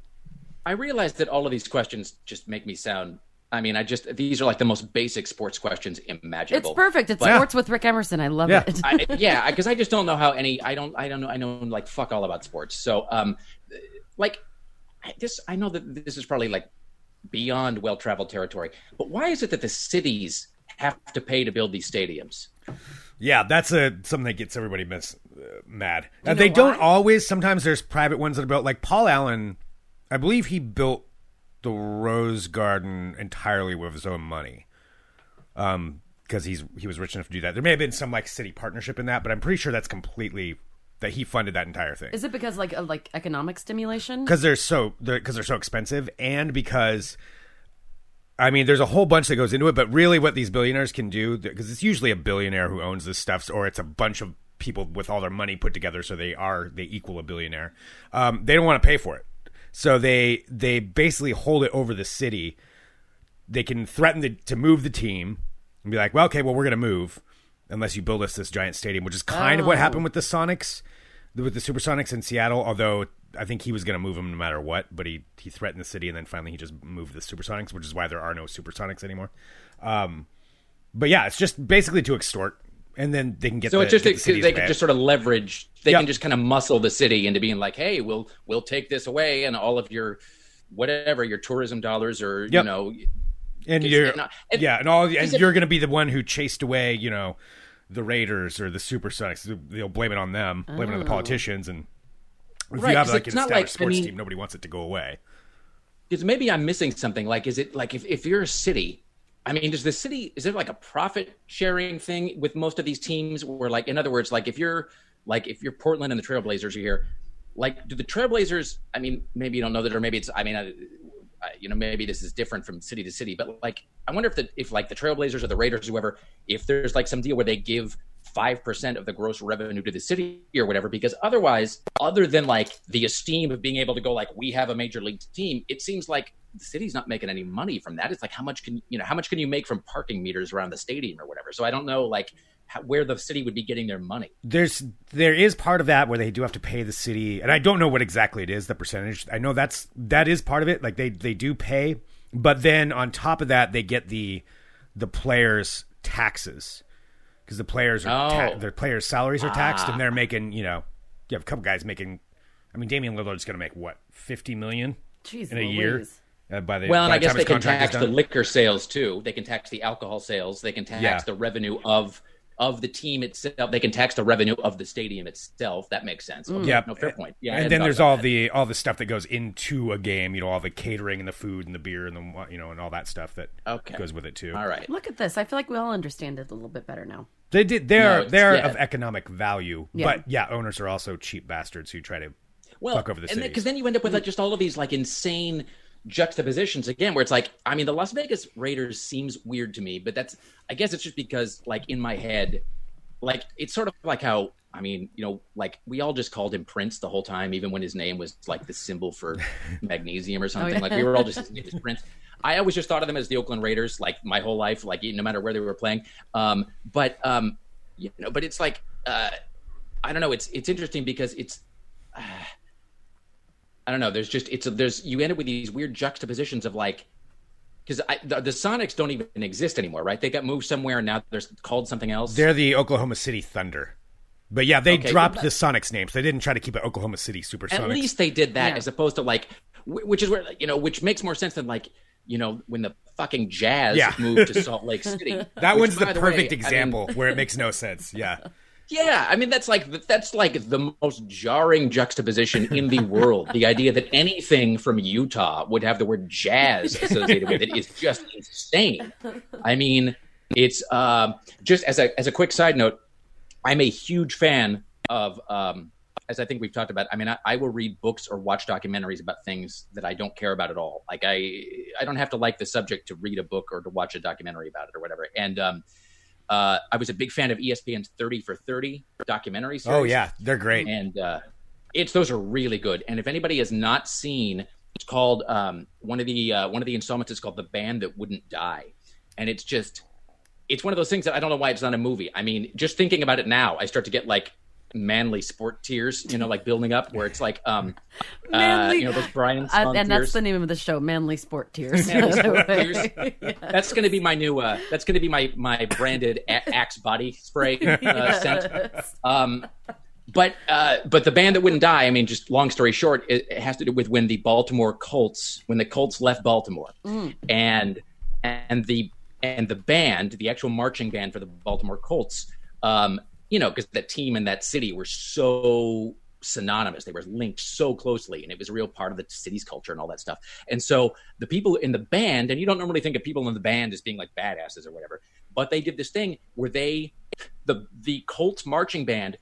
I realize that all of these questions just make me sound. I mean, I just these are like the most basic sports questions imaginable. It's perfect. It's But- sports with Rick Emerson. I love Yeah. it. I, yeah, because I just don't know how any. I don't. I don't know. I know like fuck all about sports. So, um, like I- this. I know that this is probably like beyond well traveled territory. But why is it that the cities have to pay to build these stadiums? Yeah, that's a something that gets everybody miss, uh, mad. Uh, know they don't why? always. Sometimes there's private ones that are built. Like Paul Allen, I believe he built the Rose Garden entirely with his own money, um, because he's he was rich enough to do that. There may have been some like city partnership in that, but I'm pretty sure that's completely that he funded that entire thing Is it because like of like economic stimulation? because they're so because they're so expensive and because I mean there's a whole bunch that goes into it but really what these billionaires can do because it's usually a billionaire who owns this stuff or it's a bunch of people with all their money put together so they are they equal a billionaire um, they don't want to pay for it so they they basically hold it over the city they can threaten to, to move the team and be like well okay well we're going to move unless you build us this giant stadium which is kind of what Oh. happened with the sonics with the supersonics in seattle although i think he was going to move them no matter what but he he threatened the city and then finally he just moved the supersonics which is why there are no supersonics anymore um but yeah it's just basically to extort and then they can get So the, it's just the they, cities they to can just sort of leverage. They Yep. can just kind of muscle the city into being like, "Hey, we'll we'll take this away, and all of your whatever your tourism dollars, or you know, and you're and, and- yeah, and all and you're going to be the one who chased away, you know, the Raiders or the Supersonics. They'll blame it on them, blame it on the oh. politicians, and if Right, you have 'cause like it's an not established like- I sports mean- team, nobody wants it to go away. because maybe I'm missing something. Like, is it like if, if you're a city? I mean, does the city is there like a profit sharing thing with most of these teams? Where, like, in other words, like if you're like if you're Portland and the Trailblazers are here, like, do the Trailblazers? I mean, maybe you don't know that, or maybe it's. I mean, I, you know, maybe this is different from city to city, but like, I wonder if the if like the Trailblazers or the Raiders, or whoever, if there's like some deal where they give five percent of the gross revenue to the city or whatever, because otherwise, other than like the esteem of being able to go like we have a major league team, it seems like the city's not making any money from that. It's like how much can you know how much can you make from parking meters around the stadium or whatever. So I don't know like how, where the city would be getting their money. There's there is part of that where they do have to pay the city, and I don't know what exactly it is, the percentage. I know that's that is part of it. Like they they do pay, but then on top of that, they get the the players' taxes because the players are ta- Oh. their players' salaries are taxed, Ah. and they're making you know you have a couple guys making. I mean, Damian Lillard's going to make what fifty million Jeez in a year uh, by the Well, and by I guess they can tax the liquor sales too. They can tax the alcohol sales. They can tax Yeah. the revenue of of the team itself. They can tax the revenue of the stadium itself. That makes sense. Mm. Okay, Yeah, no fair point. Yeah, and then there's all that. the all the stuff that goes into a game. You know, all the catering and the food and the beer and the you know and all that stuff that Okay. goes with it too. All right. Look at this. I feel like we all understand it a little bit better now. They did. They're No, they're yeah. of economic value, Yeah. but yeah, owners are also cheap bastards who try to well, fuck over the and cities. because then you end up with like, mm. just all of these like insane juxtapositions again, where it's like, I mean, the Las Vegas Raiders seems weird to me, but that's I guess it's just because like in my head, like it's sort of like how I mean, you know, like we all just called him Prince the whole time, even when his name was like the symbol for magnesium or something. yeah. Like we were all just his name is Prince. I always just thought of them as the Oakland Raiders, like my whole life, like no matter where they were playing. Um, but um, you know, but it's like uh, I don't know. It's it's interesting because it's uh, I don't know. There's just it's a, there's you end up with these weird juxtapositions of like because the, the Sonics don't even exist anymore, right? They got moved somewhere, and now they're called something else. They're the Oklahoma City Thunder. But yeah, they Okay, dropped but- the Sonics names. They didn't try to keep it Oklahoma City Supersonics. At least they did that, Yeah. as opposed to like, which is where you know, which makes more sense than like, you know, when the fucking Jazz Yeah. moved to Salt Lake City. that Which, one's the by way, perfect I mean, example where it makes no sense. Yeah. Yeah, I mean that's like that's like the most jarring juxtaposition in the world. the idea that anything from Utah would have the word jazz associated with it is just insane. I mean, it's uh, just as a as a quick side note, I'm a huge fan of um, as I think we've talked about. I mean, I, I will read books or watch documentaries about things that I don't care about at all. Like I I don't have to like the subject to read a book or to watch a documentary about it or whatever. And um, uh, I was a big fan of ESPN's 30 for 30 documentary series. Oh yeah, they're great. And uh, it's those are really good. And if anybody has not seen, it's called um, one of the uh, one of the installments is called The Band That Wouldn't Die, and it's just it's one of those things that I don't know why it's not a movie. I mean, just thinking about it now, I start to get like manly sport tears, you know, like building up where it's like um uh, you know those Brian Uh, and that's the name of the show, Manly Sport Tears. Manly Sport By the Tears. way. That's going to be my new. Uh, that's going to be my my branded a- Axe body spray uh, scent. Um, but uh, but the band that wouldn't die. I mean, just long story short, it, it has to do with when the Baltimore Colts when the Colts left Baltimore, and and the and the band, the actual marching band for the Baltimore Colts, um, you know, because that team and that city were so synonymous. They were linked so closely, and it was a real part of the city's culture and all that stuff. And so the people in the band, and you don't normally think of people in the band as being like badasses or whatever, but they did this thing where they, the the Colts marching band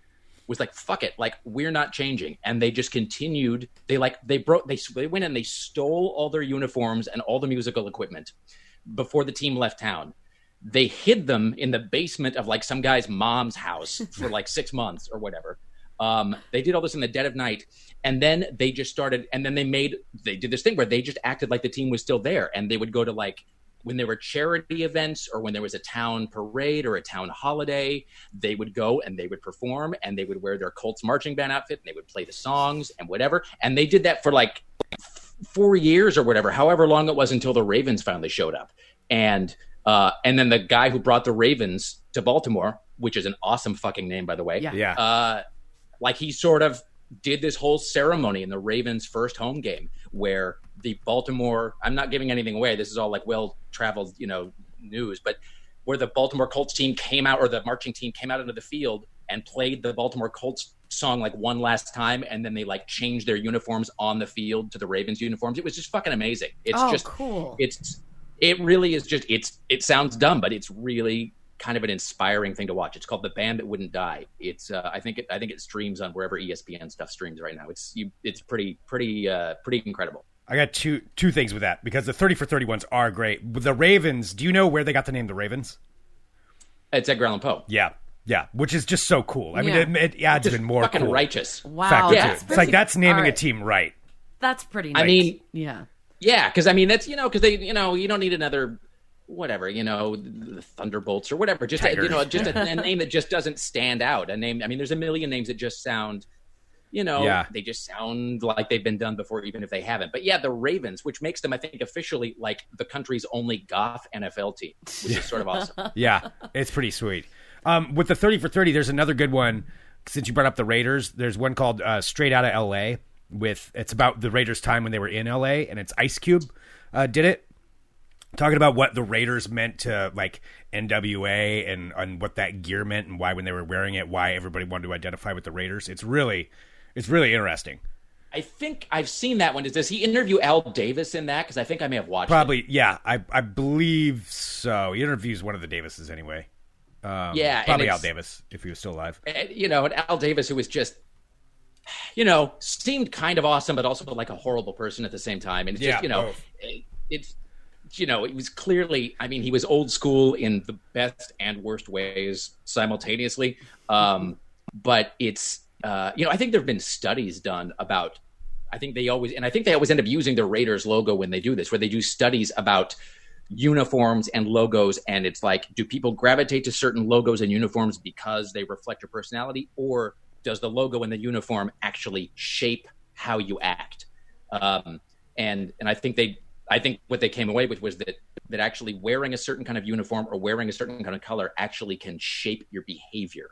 was like fuck it like we're not changing and they just continued they like they broke they, they went and they stole all their uniforms and all the musical equipment before the team left town they hid them in the basement of like some guy's mom's house for like six months or whatever um, they did all this in the dead of night and then they just started and then they made they did this thing where they just acted like the team was still there and they would go to like when there were charity events or when there was a town parade or a town holiday, they would go and they would perform and they would wear their Colts marching band outfit and they would play the songs and whatever. And they did that for like four years or whatever, however long it was until the Ravens finally showed up. And uh, and then the guy who brought the Ravens to Baltimore, which is an awesome fucking name by the way, Yeah. Yeah. uh, like he sort of did this whole ceremony in the Ravens' first home game where the Baltimore I'm not giving anything away. This is all like well traveled, you know, news, but where the Baltimore Colts team came out or the marching team came out into the field and played the Baltimore Colts song like one last time and then they like changed their uniforms on the field to the Ravens uniforms. It was just fucking amazing. It's oh, just cool. it's it really is just it's it sounds dumb but it's really kind of an inspiring thing to watch it's called the band that wouldn't die it's uh, i think it i think it streams on wherever espn stuff streams right now it's you it's pretty pretty uh pretty incredible I got two two things with that because the thirty for thirty ones are great. The Ravens, do you know where they got the name the Ravens? it's edgar allan poe Yeah, yeah, which is just so cool. I Yeah. mean, it, it adds even more fucking cool righteous wow. Yeah. to it. It's like that's naming All a team right. That's pretty Nice. i mean yeah. Yeah because i mean that's you know because they you know you don't need another whatever you know the thunderbolts or whatever just a, you know just a, a name that just doesn't stand out a name i mean there's a million names that just sound you know Yeah. they just sound like they've been done before even if they haven't but yeah the ravens which makes them i think officially like the country's only goth nfl team which is sort of awesome Yeah, it's pretty sweet. Um, with the thirty for thirty, there's another good one. Since you brought up the Raiders, there's one called uh, Straight Outta L.A. With it's about the Raiders' time when they were in L.A. and it's Ice Cube uh, did it, talking about what the Raiders meant to like NWA and and what that gear meant and why when they were wearing it, why everybody wanted to identify with the Raiders. It's really, it's really interesting. i think i've seen that one does he interview al davis in that because i think i may have watched it. Probably, yeah, I I believe so. He interviews one of the Davises anyway. Um, Yeah, probably Al Davis if he was still alive. You know, and Al Davis, who was just, you know, seemed kind of awesome, but also like a horrible person at the same time. And it's Yeah, just, you know, it, it's, you know, it was clearly, I mean, he was old school in the best and worst ways simultaneously. Um, but it's, uh, you know, I think there have been studies done about, I think they always, and I think they always end up using the Raiders logo when they do this, where they do studies about uniforms and logos and it's like do people gravitate to certain logos and uniforms because they reflect your personality or does the logo and the uniform actually shape how you act um, and and i think they I think what they came away with was that that actually wearing a certain kind of uniform or wearing a certain kind of color actually can shape your behavior,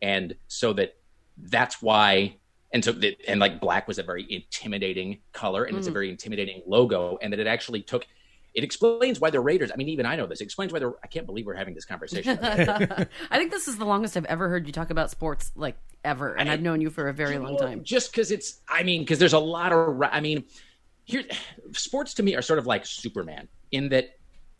and so that that's why. And so, that, and like black was a very intimidating color, and it's a very intimidating logo, and that it actually took. It explains why the Raiders. I mean, even I know this. It explains why they're. I can't believe we're having this conversation. I think this is the longest I've ever heard you talk about sports, like ever, and I've known you for a very long Well, time. Just because it's, I mean, because there's a lot of, I mean, here, sports to me are sort of like Superman in that,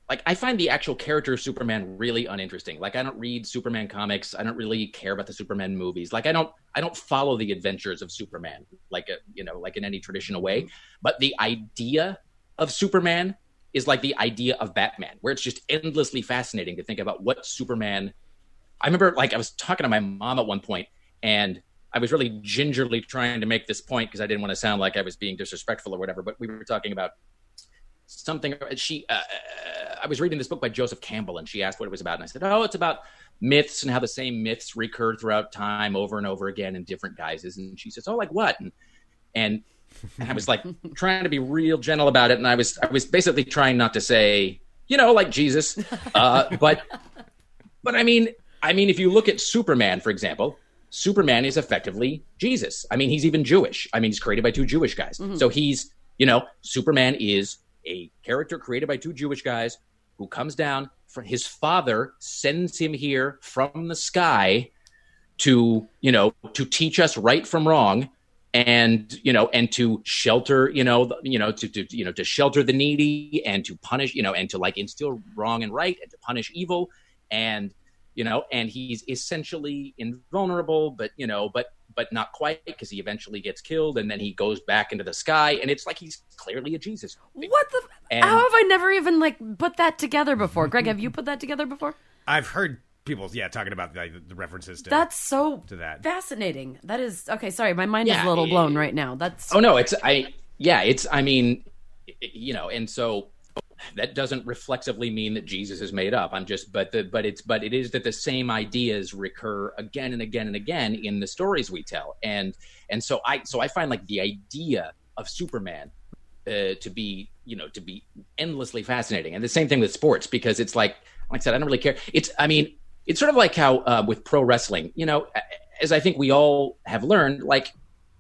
like, I find the actual character of Superman really uninteresting. Like, I don't read Superman comics. I don't really care about the Superman movies. Like, I don't, I don't follow the adventures of Superman, like, a, you know, like in any traditional way. But the idea of Superman is like the idea of Batman, where it's just endlessly fascinating to think about what Superman I remember like I was talking to my mom at one point and I was really gingerly trying to make this point because I didn't want to sound like I was being disrespectful or whatever, but we were talking about something she uh, I was reading this book by Joseph Campbell and she asked what it was about and I said, "Oh, it's about myths and how the same myths recur throughout time over and over again in different guises." And she says, "Oh, like what?" And and, and I was like trying to be real gentle about it and I was I was basically trying not to say, you know, like Jesus. Uh, but but I mean, I mean, if you look at Superman, for example, Superman is effectively Jesus. I mean, he's even Jewish. I mean, he's created by two Jewish guys. Mm-hmm. So he's, you know, Superman is a character created by two Jewish guys who comes down. from his father sends him here from the sky to, you know, to teach us right from wrong and you know and to shelter you know you know to, to you know to shelter the needy and to punish you know and to like instill wrong and right and to punish evil and you know and he's essentially invulnerable but you know but but not quite because he eventually gets killed and then he goes back into the sky and it's like he's clearly a jesus What the? And- how have I never even like put that together before? Greg, have you put that together before? I've heard people, yeah, talking about the, the references to That's so to that. fascinating. That is okay. Sorry, my mind is a little it- blown right now. That's Oh no, it's I yeah, it's I mean, i- you know, and so that doesn't reflexively mean that Jesus is made up. I'm just but the but it's but it is that the same ideas recur again and again and again in the stories we tell. And and so I so I find like the idea of Superman uh, to be you know to be endlessly fascinating and the same thing with sports because it's like like I said I don't really care it's I mean it's sort of like how uh, with pro wrestling you know as I think we all have learned like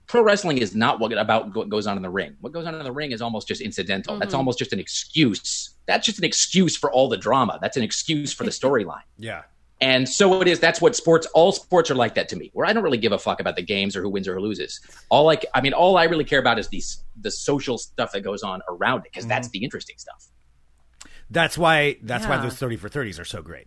pro wrestling is not what about what goes on in the ring what goes on in the ring is almost just incidental that's mm-hmm. almost just an excuse that's just an excuse for all the drama that's an excuse for the storyline Yeah. and so it is. That's what sports. All sports are like that to me. Where I don't really give a fuck about the games or who wins or who loses. All like, I mean, all I really care about is these the social stuff that goes on around it because that's mm-hmm. the interesting stuff. That's why that's why those 30 for 30s are so great.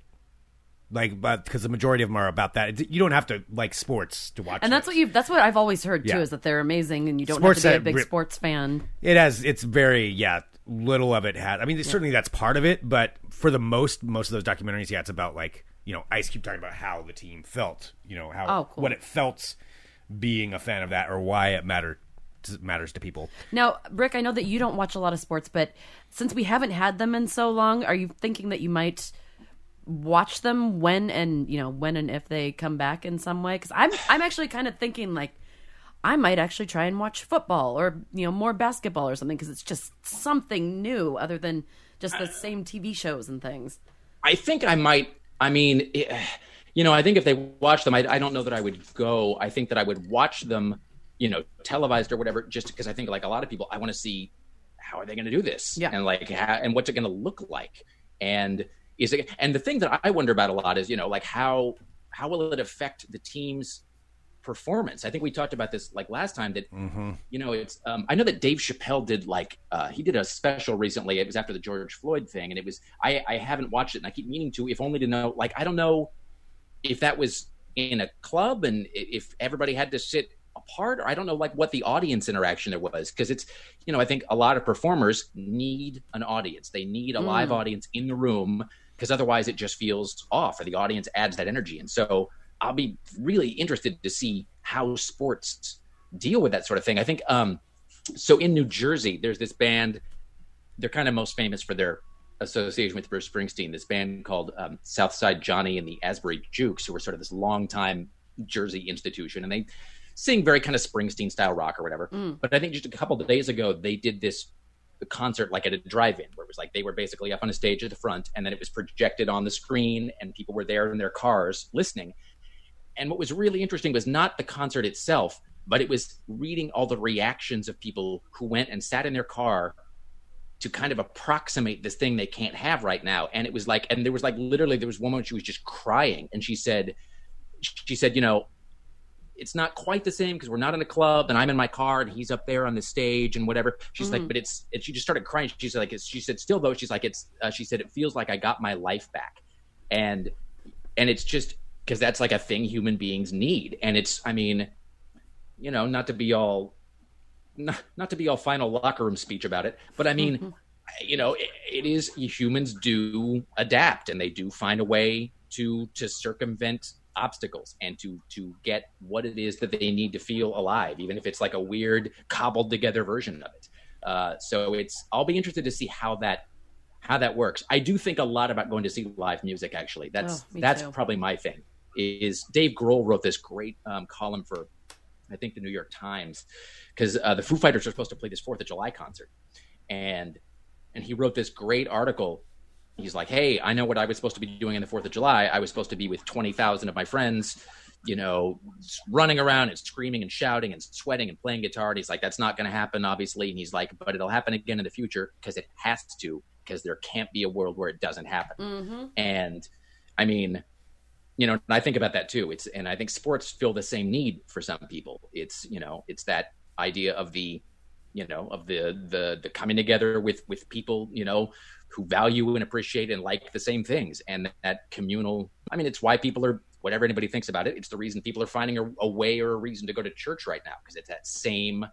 Like but because the majority of them are about that. You don't have to like sports to watch and that's those. what you. That's what I've always heard too. Yeah. Is that they're amazing, and you don't Sports have to be a big sports fan. It has it's very yeah, little of it had i mean, certainly that's part of it, but for the most most of those documentaries yeah, it's about like, you know, Ice Cube talking about how the team felt, you know, how Oh, cool. what it felt being a fan of that or why it mattered matters to people. Now, Rick, I know that you don't watch a lot of sports, but since we haven't had them in so long, are you thinking that you might watch them when and you know when and if they come back in some way? Because I'm I'm actually kind of thinking like I might actually try and watch football or you know more basketball or something because it's just something new other than just the same TV shows and things. I think I might. I mean, it, you know, I think if they watch them, I, I don't know that I would go. I think that I would watch them, you know, televised or whatever, just because I think, like a lot of people, I want to see how are they going to do this, Yeah. and like, how, and what's it going to look like, and is it? And the thing that I wonder about a lot is, you know, like how how will it affect the team's performance? I think we talked about this like last time that you know it's um, i know that dave chappelle did like uh, he did a special recently it was after the george floyd thing and it was i i haven't watched it and i keep meaning to if only to know like i don't know if that was in a club and if everybody had to sit apart or i don't know like what the audience interaction there was because it's you know i think a lot of performers need an audience they need a live audience in the room because otherwise it just feels off or the audience adds that energy and so i'll be really interested to see how sports deal with that sort of thing i think um so in new jersey there's this band they're kind of most famous for their association with Bruce Springsteen. This band called um, Southside Johnny and the Asbury Jukes, who were sort of this longtime Jersey institution, and they sing very kind of Springsteen style rock or whatever. But I think just a couple of days ago, they did this the concert like at a drive-in where it was like they were basically up on a stage at the front and then it was projected on the screen and people were there in their cars listening. And what was really interesting was not the concert itself but it was reading all the reactions of people who went and sat in their car to kind of approximate this thing they can't have right now. And it was like and there was like literally there was one moment she was just crying and she said she said you know it's not quite the same because we're not in a club and I'm in my car and he's up there on the stage and whatever. She's like, but it's, and she just started crying. She's like, it's, she said, still though, she's like, it's, uh, she said, it feels like I got my life back. And, and it's just because that's like a thing human beings need. And it's, I mean, you know, not to be all, not, not to be all final locker room speech about it, but I mean, you know, it, it is humans do adapt and they do find a way to, to circumvent obstacles and to to get what it is that they need to feel alive, even if it's like a weird cobbled together version of it. Uh, so it's I'll be interested to see how that how that works. I do think a lot about going to see live music. Actually, that's Oh, that's too. probably my thing. Is Dave Grohl wrote this great um, column for I think the New York Times because uh, the Foo Fighters are supposed to play this Fourth of July concert, and and he wrote this great article. He's like, "Hey, I know what I was supposed to be doing on the Fourth of July. I was supposed to be with twenty thousand of my friends, you know, running around and screaming and shouting and sweating and playing guitar." And he's like, "That's not going to happen, obviously." And he's like, "But it'll happen again in the future because it has to, because there can't be a world where it doesn't happen." Mm-hmm. And I mean, you know, and I think about that too. It's and I think sports feel the same need for some people. It's you know, it's that idea of the, you know, of the the the coming together with with people, you know, who value and appreciate and like the same things, and that communal. I mean, it's why people are whatever anybody thinks about it. It's the reason people are finding a, a way or a reason to go to church right now because it's that same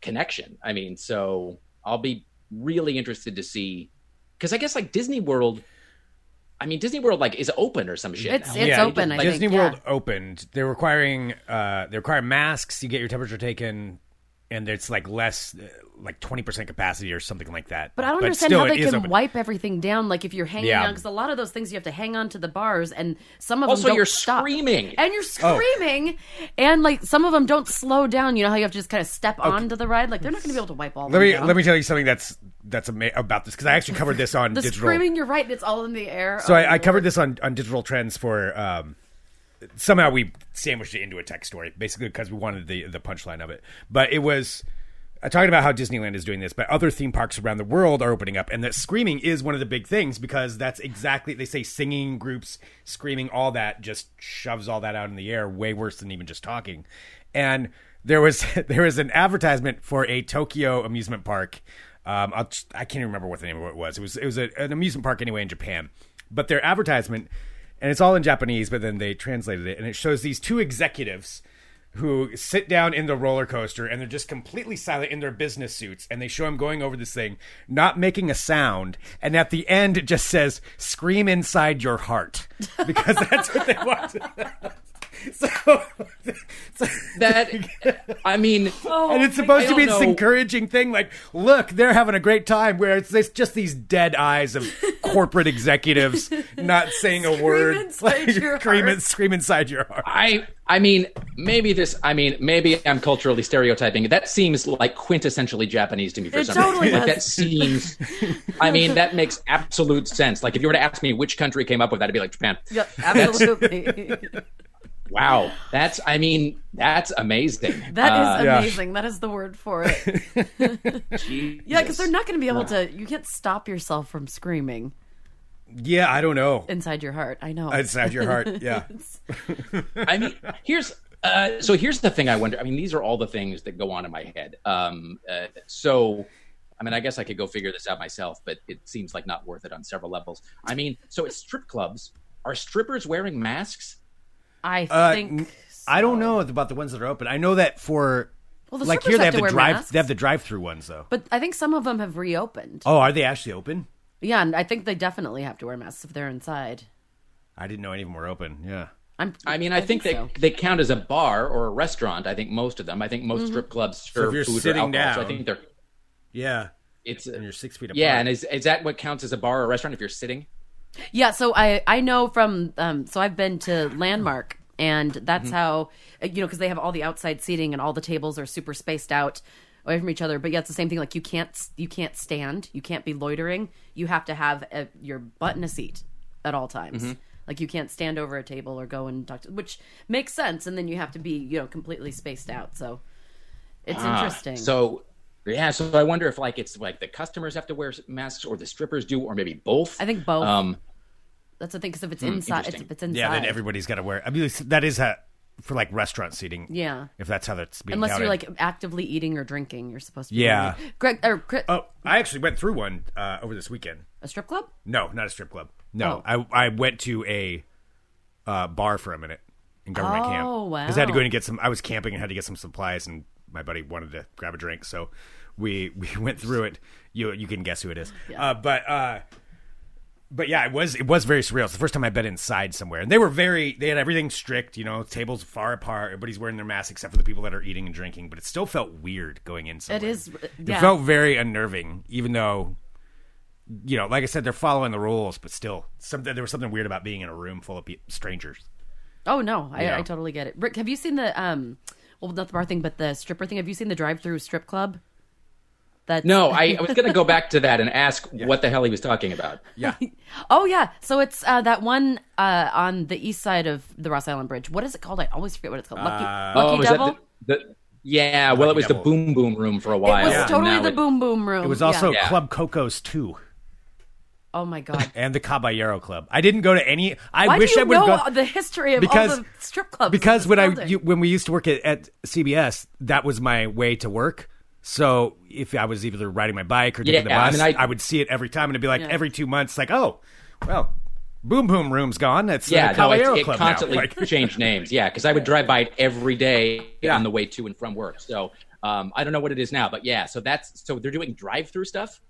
connection. I mean, so I'll be really interested to see because I guess like Disney World. I mean, Disney World like is open or some shit. It's- it's Yeah, open. I like, Disney think, World yeah. opened. They're requiring uh they require masks. You get your temperature taken, and it's like less, uh, like twenty percent capacity or something like that. But I don't understand still, how they can open. wipe everything down. Like if you're hanging Yeah. on, because a lot of those things you have to hang on to the bars, and some of Also, them don't you're stop. screaming. and you're Oh. screaming, and like some of them don't slow down. You know how you have to just kind of step onto the ride. Like they're not going to be able to wipe all. Let me down. let me tell you something that's that's ama- about this because I actually covered this on the digital. screaming. You're right. It's all in the air. So Oh, I, I covered this on, on digital trends for um, somehow we sandwiched it into a tech story, basically because we wanted the the punchline of it. But it was uh, talking about how Disneyland is doing this, but other theme parks around the world are opening up, and that screaming is one of the big things because that's exactly they say singing groups, screaming, all that just shoves all that out in the air, way worse than even just talking. And there was there was an advertisement for a Tokyo amusement park. Um, I'll, I can't even remember what the name of it was. It was it was a, an amusement park anyway in Japan, but their advertisement, and it's all in Japanese, but then they translated it, and it shows these two executives who sit down in the roller coaster and they're just completely silent in their business suits. And they show them going over this thing not making a sound. And at the end it just says scream inside your heart. Because that's what they want so, so that. I mean, oh, and it's supposed I to be this know. encouraging thing like look they're having a great time where it's this, just these dead eyes of corporate executives not saying a word inside your scream, heart. scream inside your heart I I mean, maybe this. I mean, maybe I'm culturally stereotyping. That seems like quintessentially Japanese to me for It some totally reason. Like, that seems. I mean, that makes absolute sense. Like if you were to ask me which country came up with that, I'd be like Japan. Yeah, absolutely. Wow, that's. I mean, that's amazing. That is Uh, Yeah. amazing. That is the word for it. Yeah, because they're not going to be able to. You can't stop yourself from screaming yeah i don't know inside your heart. I know. inside your heart yeah I mean, here's uh, so here's the thing. I wonder. I mean, these are all the things that go on in my head. Um, uh, so, I mean, I guess I could go figure this out myself, but it seems like not worth it on several levels. I mean, so it's strip clubs. Are strippers wearing masks? I Uh, think. n- I don't know about the ones that are open. I know that for Well, the like strippers here they have have to the wear drive masks. they have the drive through ones though. But I think some of them have reopened. Oh, are they actually open? Yeah, and I think they definitely have to wear masks if they're inside. I didn't know any of them were open. Yeah. I'm. I mean, I, think, they so. they count as a bar or a restaurant. I think most of them. I think most strip clubs serve if you're food or sitting alcohol. So I down- think they're Yeah. it's And you're six feet apart. yeah. And is is that what counts as a bar or a restaurant if you're sitting? Yeah, so I I know from um so I've been to Landmark and that's how uh, you know because they have all the outside seating and all the tables are super spaced out away from each other. But yeah, it's the same thing. Like you can't you can't stand, you can't be loitering. You have to have a, your butt in a seat at all times. Mm-hmm. Like you can't stand over a table or go and talk to, which makes sense. And then you have to be you know completely spaced out. So it's Ah, interesting. So yeah, so I wonder if like it's like the customers have to wear masks or the strippers do, or maybe both. I think both. Um, That's the thing because if it's inside, it's, if it's inside. Yeah, then everybody's got to wear. I mean, that is ha- for like restaurant seating. Yeah. if that's how that's being Unless counted. you're like actively eating or drinking, you're supposed to. be Yeah. Greg or Chris, Oh, I actually went through one uh, over this weekend. a strip club. No, not a strip club. No, Oh. I I went to a uh, bar for a minute in government camp. Oh, Because I had to go in and get some. I was camping and had to get some supplies, and my buddy wanted to grab a drink, so we we went through it. You you can guess who it is. Uh, but uh, but yeah, it was it was very surreal. It's the first time I've been inside somewhere, and they were very they had everything strict. You know, tables far apart. Everybody's wearing their masks except for the people that are eating and drinking. But it still felt weird going in somewhere. It is. It felt very unnerving, even though, you know, like I said, they're following the rules, but still, something there was something weird about being in a room full of pe- strangers. Oh no, I, I totally get it. Rick, have you seen the um? Well, not the bar thing, but the stripper thing. Have you seen the drive-through strip club? That no, I, I was going to go back to that and ask what the hell he was talking about. Yeah, Oh yeah, so it's uh, that one uh, on the east side of the Ross Island Bridge. What is it called? I always forget what it's called. Lucky, Lucky oh, Devil. the, the yeah? Well, it was Devil. the Boom Boom Room for a while. it was and totally the it- Boom Boom Room. it was also Yeah. Club Cocos too, Oh my god. and the Caballero Club. I didn't go to any. I Why wish do you I would know have gone the history of because all the strip clubs? because this when I you, when we used to work at, at CBS, that was my way to work. So if I was either riding my bike or taking the Yeah, I bus, mean, I, I- would see it every time, and it'd be like Yeah. every two months, like, oh, well, Boom Boom Room's gone. That's Yeah, the no, it, Caballero it constantly now. Like, changed names. Yeah, because I would drive by it every day Yeah. on the way to and from work. So um, I don't know what it is now, but yeah. So that's so they're doing drive-through stuff.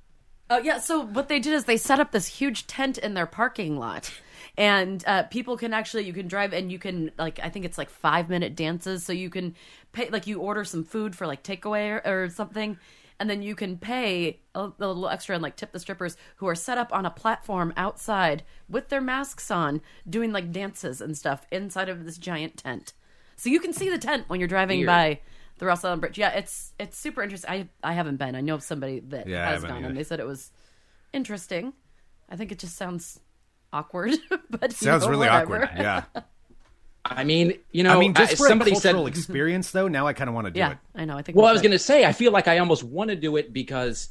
Oh yeah, so what they did is they set up this huge tent in their parking lot. And uh, people can actually you can drive and you can like I think it's like five minute dances, so you can pay like you order some food for like takeaway or, or something, and then you can pay a, a little extra and like tip the strippers who are set up on a platform outside with their masks on, doing like dances and stuff inside of this giant tent. So you can see the tent when you're driving Weird. by the Ross Island Bridge. Yeah, it's it's super interesting. I I haven't been. I know of somebody that Yeah, has gone, either. and they said it was interesting. I think it just sounds awkward, but you sounds know, really whatever. awkward. Yeah, I mean, you know, I mean, just I- for a cultural said. experience, though. Now I kind of want to do Yeah, it. I know. I think. Well, I was going to say, I feel like I almost want to do it because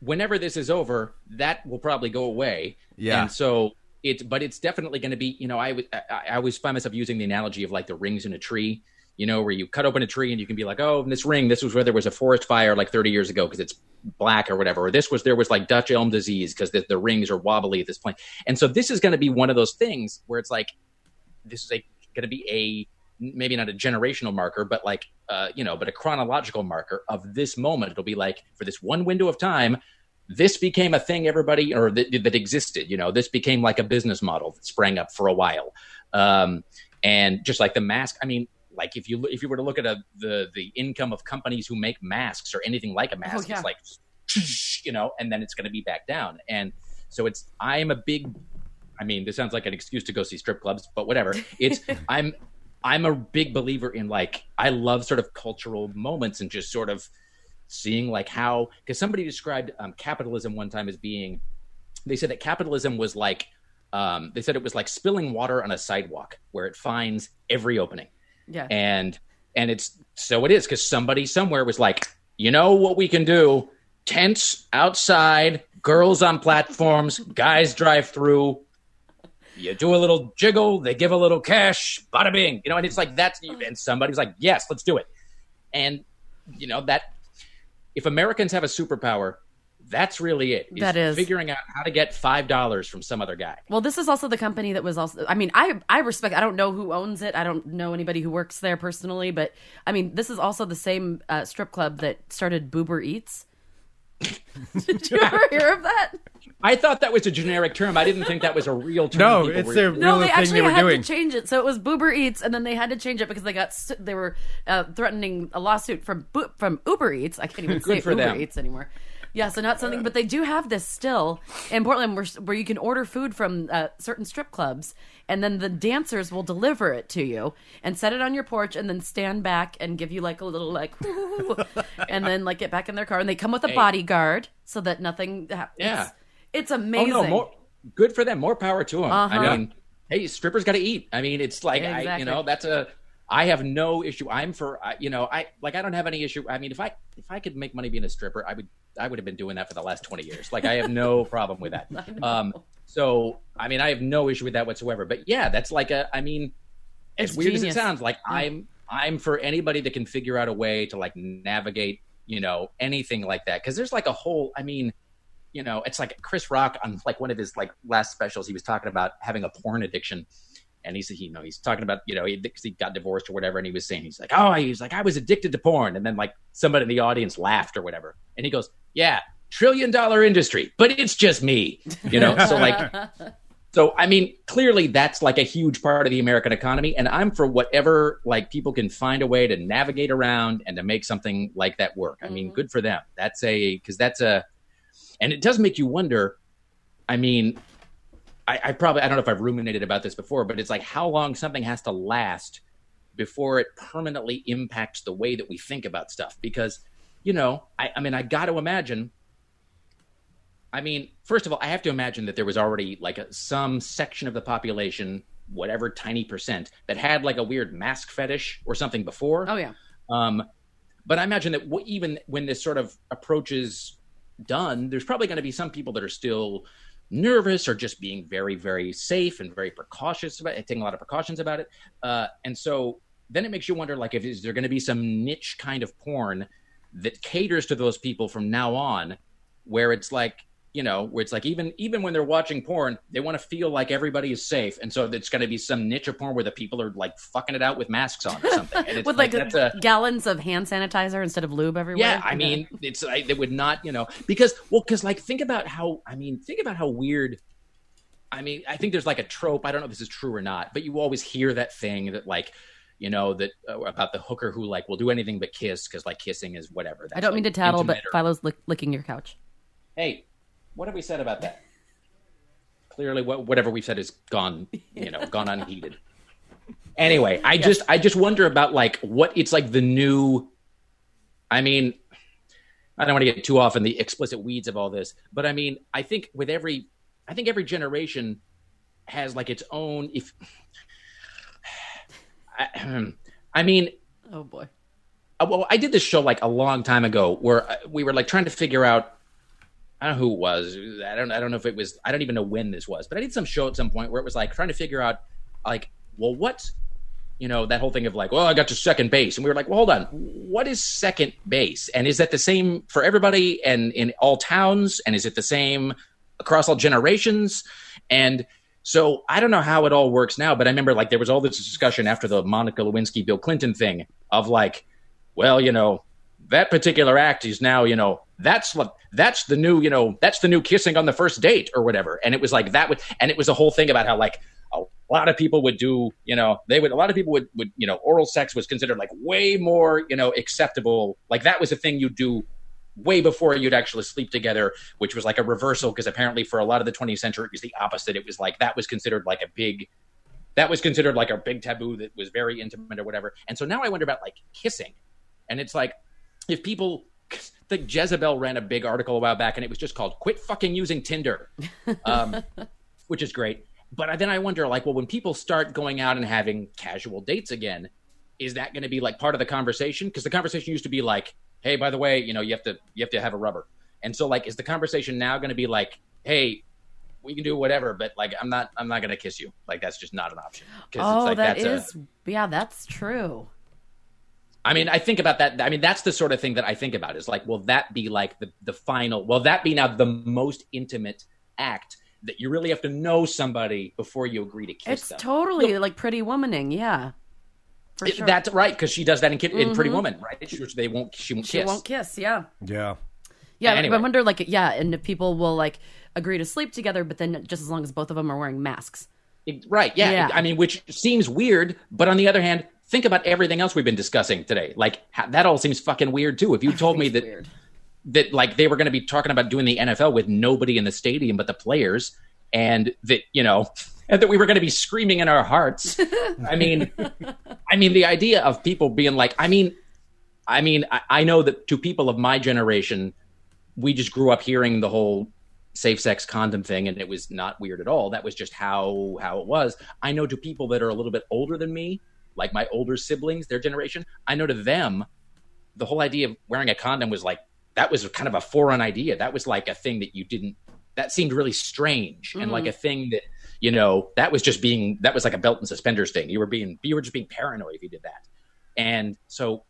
whenever this is over, that will probably go away. Yeah. And so it's, but it's definitely going to be, you know, I, would- I, I always find myself using the analogy of like the rings in a tree, you know, where you cut open a tree and you can be like, oh, in this ring, this was where there was a forest fire like 30 years ago because it's black or whatever. Or this was, there was like Dutch elm disease because the, the rings are wobbly at this point. And so this is going to be one of those things where it's like, this is going to be a maybe not a generational marker, but like uh, you know, but a chronological marker of this moment. It'll be like for this one window of time, this became a thing everybody or that, that existed. You know, this became like a business model that sprang up for a while, um, and just like the mask. I mean. Like if you if you were to look at a, the the income of companies who make masks or anything like a mask, yeah. it's like you know, and then it's going to be back down. And so it's I'm a big I mean, this sounds like an excuse to go see strip clubs, but whatever. It's I'm I'm a big believer in like I love sort of cultural moments and just sort of seeing like how because somebody described um, capitalism one time as being they said that capitalism was like um, they said it was like spilling water on a sidewalk where it finds every opening Yeah. and and it's so it is because somebody somewhere was like you know what we can do? Tents outside girls on platforms guys drive through. You do a little jiggle they give a little cash bada bing. You know and it's like that's and somebody's like yes let's do it. And you know that if americans have a superpower that's really it That is. figuring out how to get five dollars from some other guy Well, this is also the company that was also. I mean, I I respect. I don't know who owns it. I don't know anybody who works there personally, but I mean, this is also the same uh, strip club that started Boober Eats. Did you ever hear of that? i thought that was a generic term i didn't think that was a real term No, it's were- their No, they thing actually they were had doing. to change it. So it was Boober Eats, and then they had to change it because they got they were uh, threatening a lawsuit from Bo- from Uber Eats. I can't even say for Uber them. Eats anymore. Yeah, so not something, but they do have this still in Portland where, where you can order food from uh, certain strip clubs, and then the dancers will deliver it to you and set it on your porch, and then stand back and give you like a little like, and then like get back in their car, and they come with a Hey. bodyguard so that nothing. happens. Yeah. it's amazing. Oh amazing. no, more good for them. More power to them. Uh-huh. I mean, hey, strippers got to eat. I mean, it's like I, Exactly. you know, that's a. I have no issue. I'm for you know, I like I don't have any issue. I mean, if I if I could make money being a stripper, I would I would have been doing that for the last twenty years. Like I have no problem with that. Um, so I mean, I have no issue with that whatsoever. But yeah, that's like a. I mean, as It's weird as it sounds, like I'm I'm for anybody that can figure out a way to like navigate, you know, anything like that. Because there's like a whole. I mean, you know, it's like Chris Rock on like one of his like last specials. He was talking about having a porn addiction, and he's you know he's talking about you know he, 'cause he got divorced or whatever, and he was saying he's like oh he's like I was addicted to porn, and then like somebody in the audience laughed or whatever, and he goes yeah trillion dollar industry, but it's just me, you know. so like so I mean, clearly that's like a huge part of the American economy, and I'm for whatever like people can find a way to navigate around and to make something like that work. I mean, mm-hmm. good for them. That's a because that's a, and it does make you wonder. I mean, I, I probably I don't know if I've ruminated about this before, but it's like how long something has to last before it permanently impacts the way that we think about stuff. Because you know, I, I mean, I got to imagine I mean, first of all, I have to imagine that there was already like a, some section of the population, whatever tiny percent, that had like a weird mask fetish or something before. Oh yeah, Um, but I imagine that w- even when this sort of approach is done, there's probably going to be some people that are still nervous or just being very, very safe and very precautious about it, taking a lot of precautions about it. Uh, and so then it makes you wonder, like, if is there going to be some niche kind of porn that caters to those people from now on, where it's like, you know, where it's like even even when they're watching porn, they want to feel like everybody is safe, and so it's going to be some niche of porn where the people are like fucking it out with masks on or something. And it's with like, that's a gallons of hand sanitizer instead of lube everywhere. yeah, I mean, it's I, they would not, you know, because well, because like think about how I mean, think about how weird. I mean, I think there's like a trope. I don't know if this is true or not, but you always hear that thing that like, you know, that uh, about the hooker who like will do anything but kiss because like kissing is whatever. I don't mean to tattle, but or- Philo's lick- licking your couch. hey, what have we said about that? Clearly, what, whatever we've said is gone, you know, gone unheeded. Anyway, I just I just wonder about like what it's like the new. I mean, I don't want to get too off in the explicit weeds of all this, but I mean, I think with every, I think every generation has like its own. If I, I mean, Oh boy. uh, well, I did this show like a long time ago where uh, we were like trying to figure out. I don't know who it was. I don't. I don't know if it was. I don't even know when this was. But I did some show at some point where it was like trying to figure out, like, well, what, you know, that whole thing of like, well, I got to second base, and we were like, well, hold on, what is second base, and is that the same for everybody and in all towns, and is it the same across all generations, and so I don't know how it all works now, but I remember like there was all this discussion after the Monica Lewinsky Bill Clinton thing of like, well, you know, that particular act is now, you know, that's what that's the new, you know, that's the new kissing on the first date or whatever. And it was like that would and it was a whole thing about how like a lot of people would do, you know, they would a lot of people would would, you know, oral sex was considered like way more, you know, acceptable. Like that was a thing you'd do way before you'd actually sleep together, which was like a reversal because apparently for a lot of the 20th century it was the opposite. It was like that was considered like a big that was considered like a big taboo that was very intimate or whatever. And so now I wonder about like kissing. And it's like if people like Jezebel ran a big article a while back and it was just called Quit Fucking Using Tinder. Um, which is great. But then I wonder, like, well, when people start going out and having casual dates again, is that going to be like part of the conversation? Because the conversation used to be like, "Hey, by the way, you know, you have to you have to have a rubber." And so, like, is the conversation now going to be like, "Hey, we can do whatever, but like, I'm not I'm not going to kiss you." Like, that's just not an option. 'Cause Oh, it's like, that that's a- Yeah, that's true. I mean, I think about that. I mean, that's the sort of thing that I think about is like, will that be like the, the final, will that be now the most intimate act that you really have to know somebody before you agree to kiss It's them? totally like pretty womaning. Yeah, for It- sure. That's right, because she does that in, Kid in Pretty mm-hmm. Woman, right? She, they won't, she won't she kiss. won't kiss. Yeah, Yeah. yeah. Anyway. I wonder, like, yeah, and if people will like agree to sleep together, but then just as long as both of them are wearing masks. It- right, yeah. Yeah. I mean, which seems weird, but on the other hand, think about everything else we've been discussing today. Like, ha- that all seems fucking weird, too. If you told me that weird. that like they were going to be talking about doing the NFL with nobody in the stadium but the players, and that you know, and that we were going to be screaming in our hearts. I mean, I mean the idea of people being like, I mean, I mean, I, I know that to people of my generation, we just grew up hearing the whole safe sex condom thing and it was not weird at all that was just how how it was i know to people that are a little bit older than me like my older siblings their generation i know to them the whole idea of wearing a condom was like that was kind of a foreign idea that was like a thing that you didn't that seemed really strange and like mm-hmm. a thing that you know that was just being that was like a belt and suspenders thing you were being you were just being paranoid if you did that and so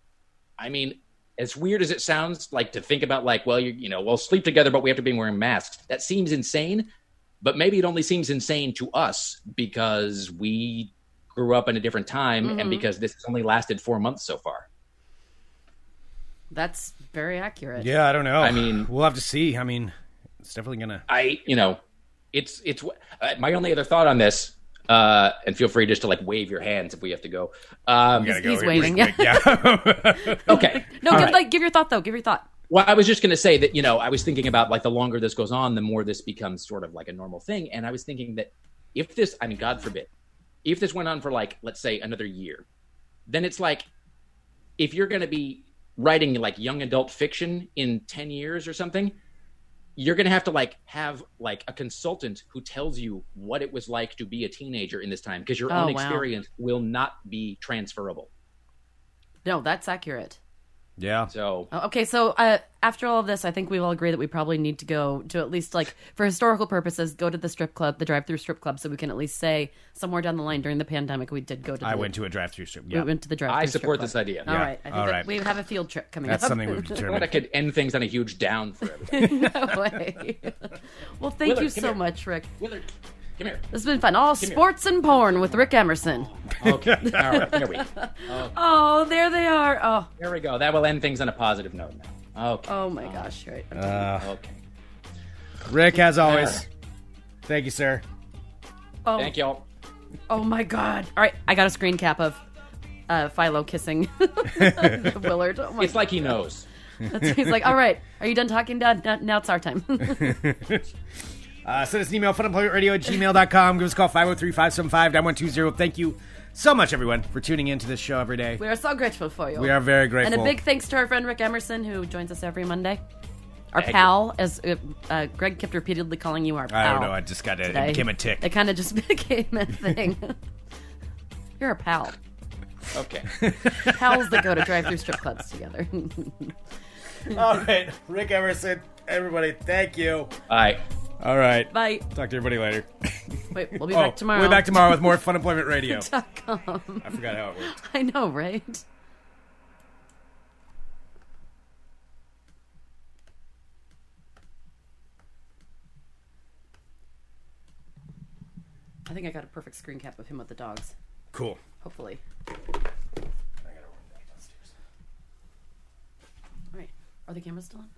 I mean, as weird as it sounds, like to think about, like, well, you you know, we'll sleep together, but we have to be wearing masks. That seems insane. But maybe it only seems insane to us because we grew up in a different time, and because this has only lasted four months so far. That's very accurate. Yeah, I don't know. I mean- we'll have to see. I mean, it's definitely gonna. I, you know, it's it's uh, my only other thought on this. Uh, and feel free just to like wave your hands if we have to go. Um, We gotta He's here waving, pretty quick, yeah. okay. No, give, right. like give your thought though. Give your thought. Well, I was just going to say that, you know, I was thinking about like the longer this goes on, the more this becomes sort of like a normal thing. And I was thinking that if this, I mean, God forbid, if this went on for like, let's say another year, then it's like, if you're going to be writing like young adult fiction in 10 years or something, you're going to have to like have like a consultant who tells you what it was like to be a teenager in this time because your Oh, own wow. experience will not be transferable. No, that's accurate. Yeah. Oh, So, Okay, so uh, after all of this, I think we all agree that we probably need to go to at least like for historical purposes, go to the strip club, the drive-through strip club, so we can at least say somewhere down the line during the pandemic we did go to. I went to a drive-through strip. We went to the drive-through. I strip support club. this idea. All Yeah. right, I think All that we have a field trip coming that's up. something we've What I could end things on a huge down for everybody. no way. well, thank Willard, you so here. much, Rick. Willard, come here. This has been fun. All here. sports and porn with Rick Emerson. Okay. All right. Here we go. Oh, there they are. Oh, Here we go. That will end things on a positive note now. Okay. oh my gosh. Right. Uh, Okay. Rick, as always, thank you, sir. Oh, Thank y'all. oh my god. All right, I got a screen cap of uh, Philo kissing Willard. Oh my It's like he knows. That's- He's like, all right, are you done talking, Dad? Now, now it's our time. Uh, send us an email, funemploymentradio at gmail.com. Give us a call, 503 575 9120. Thank you so much, everyone, for tuning into this show every day. we are so grateful for you. We are very grateful. And a big thanks to our friend Rick Emerson, who joins us every Monday. Our Thank pal, as uh, uh, Greg kept repeatedly calling you our pal. I don't know. I just got it. It became a tick. It kind of just became a thing. You're a pal. Okay. Pals that go to drive-through strip clubs together. All right. Rick Emerson, everybody, thank you. All right. All right. Bye. Talk to everybody later. Wait, we'll be oh, back tomorrow. We'll be back tomorrow with more Fun Employment Radio. com. I forgot how it worked. I know, right? I think I got a perfect screen cap of him with the dogs. Cool. Hopefully. I gotta run back downstairs. All right. Are the cameras still on?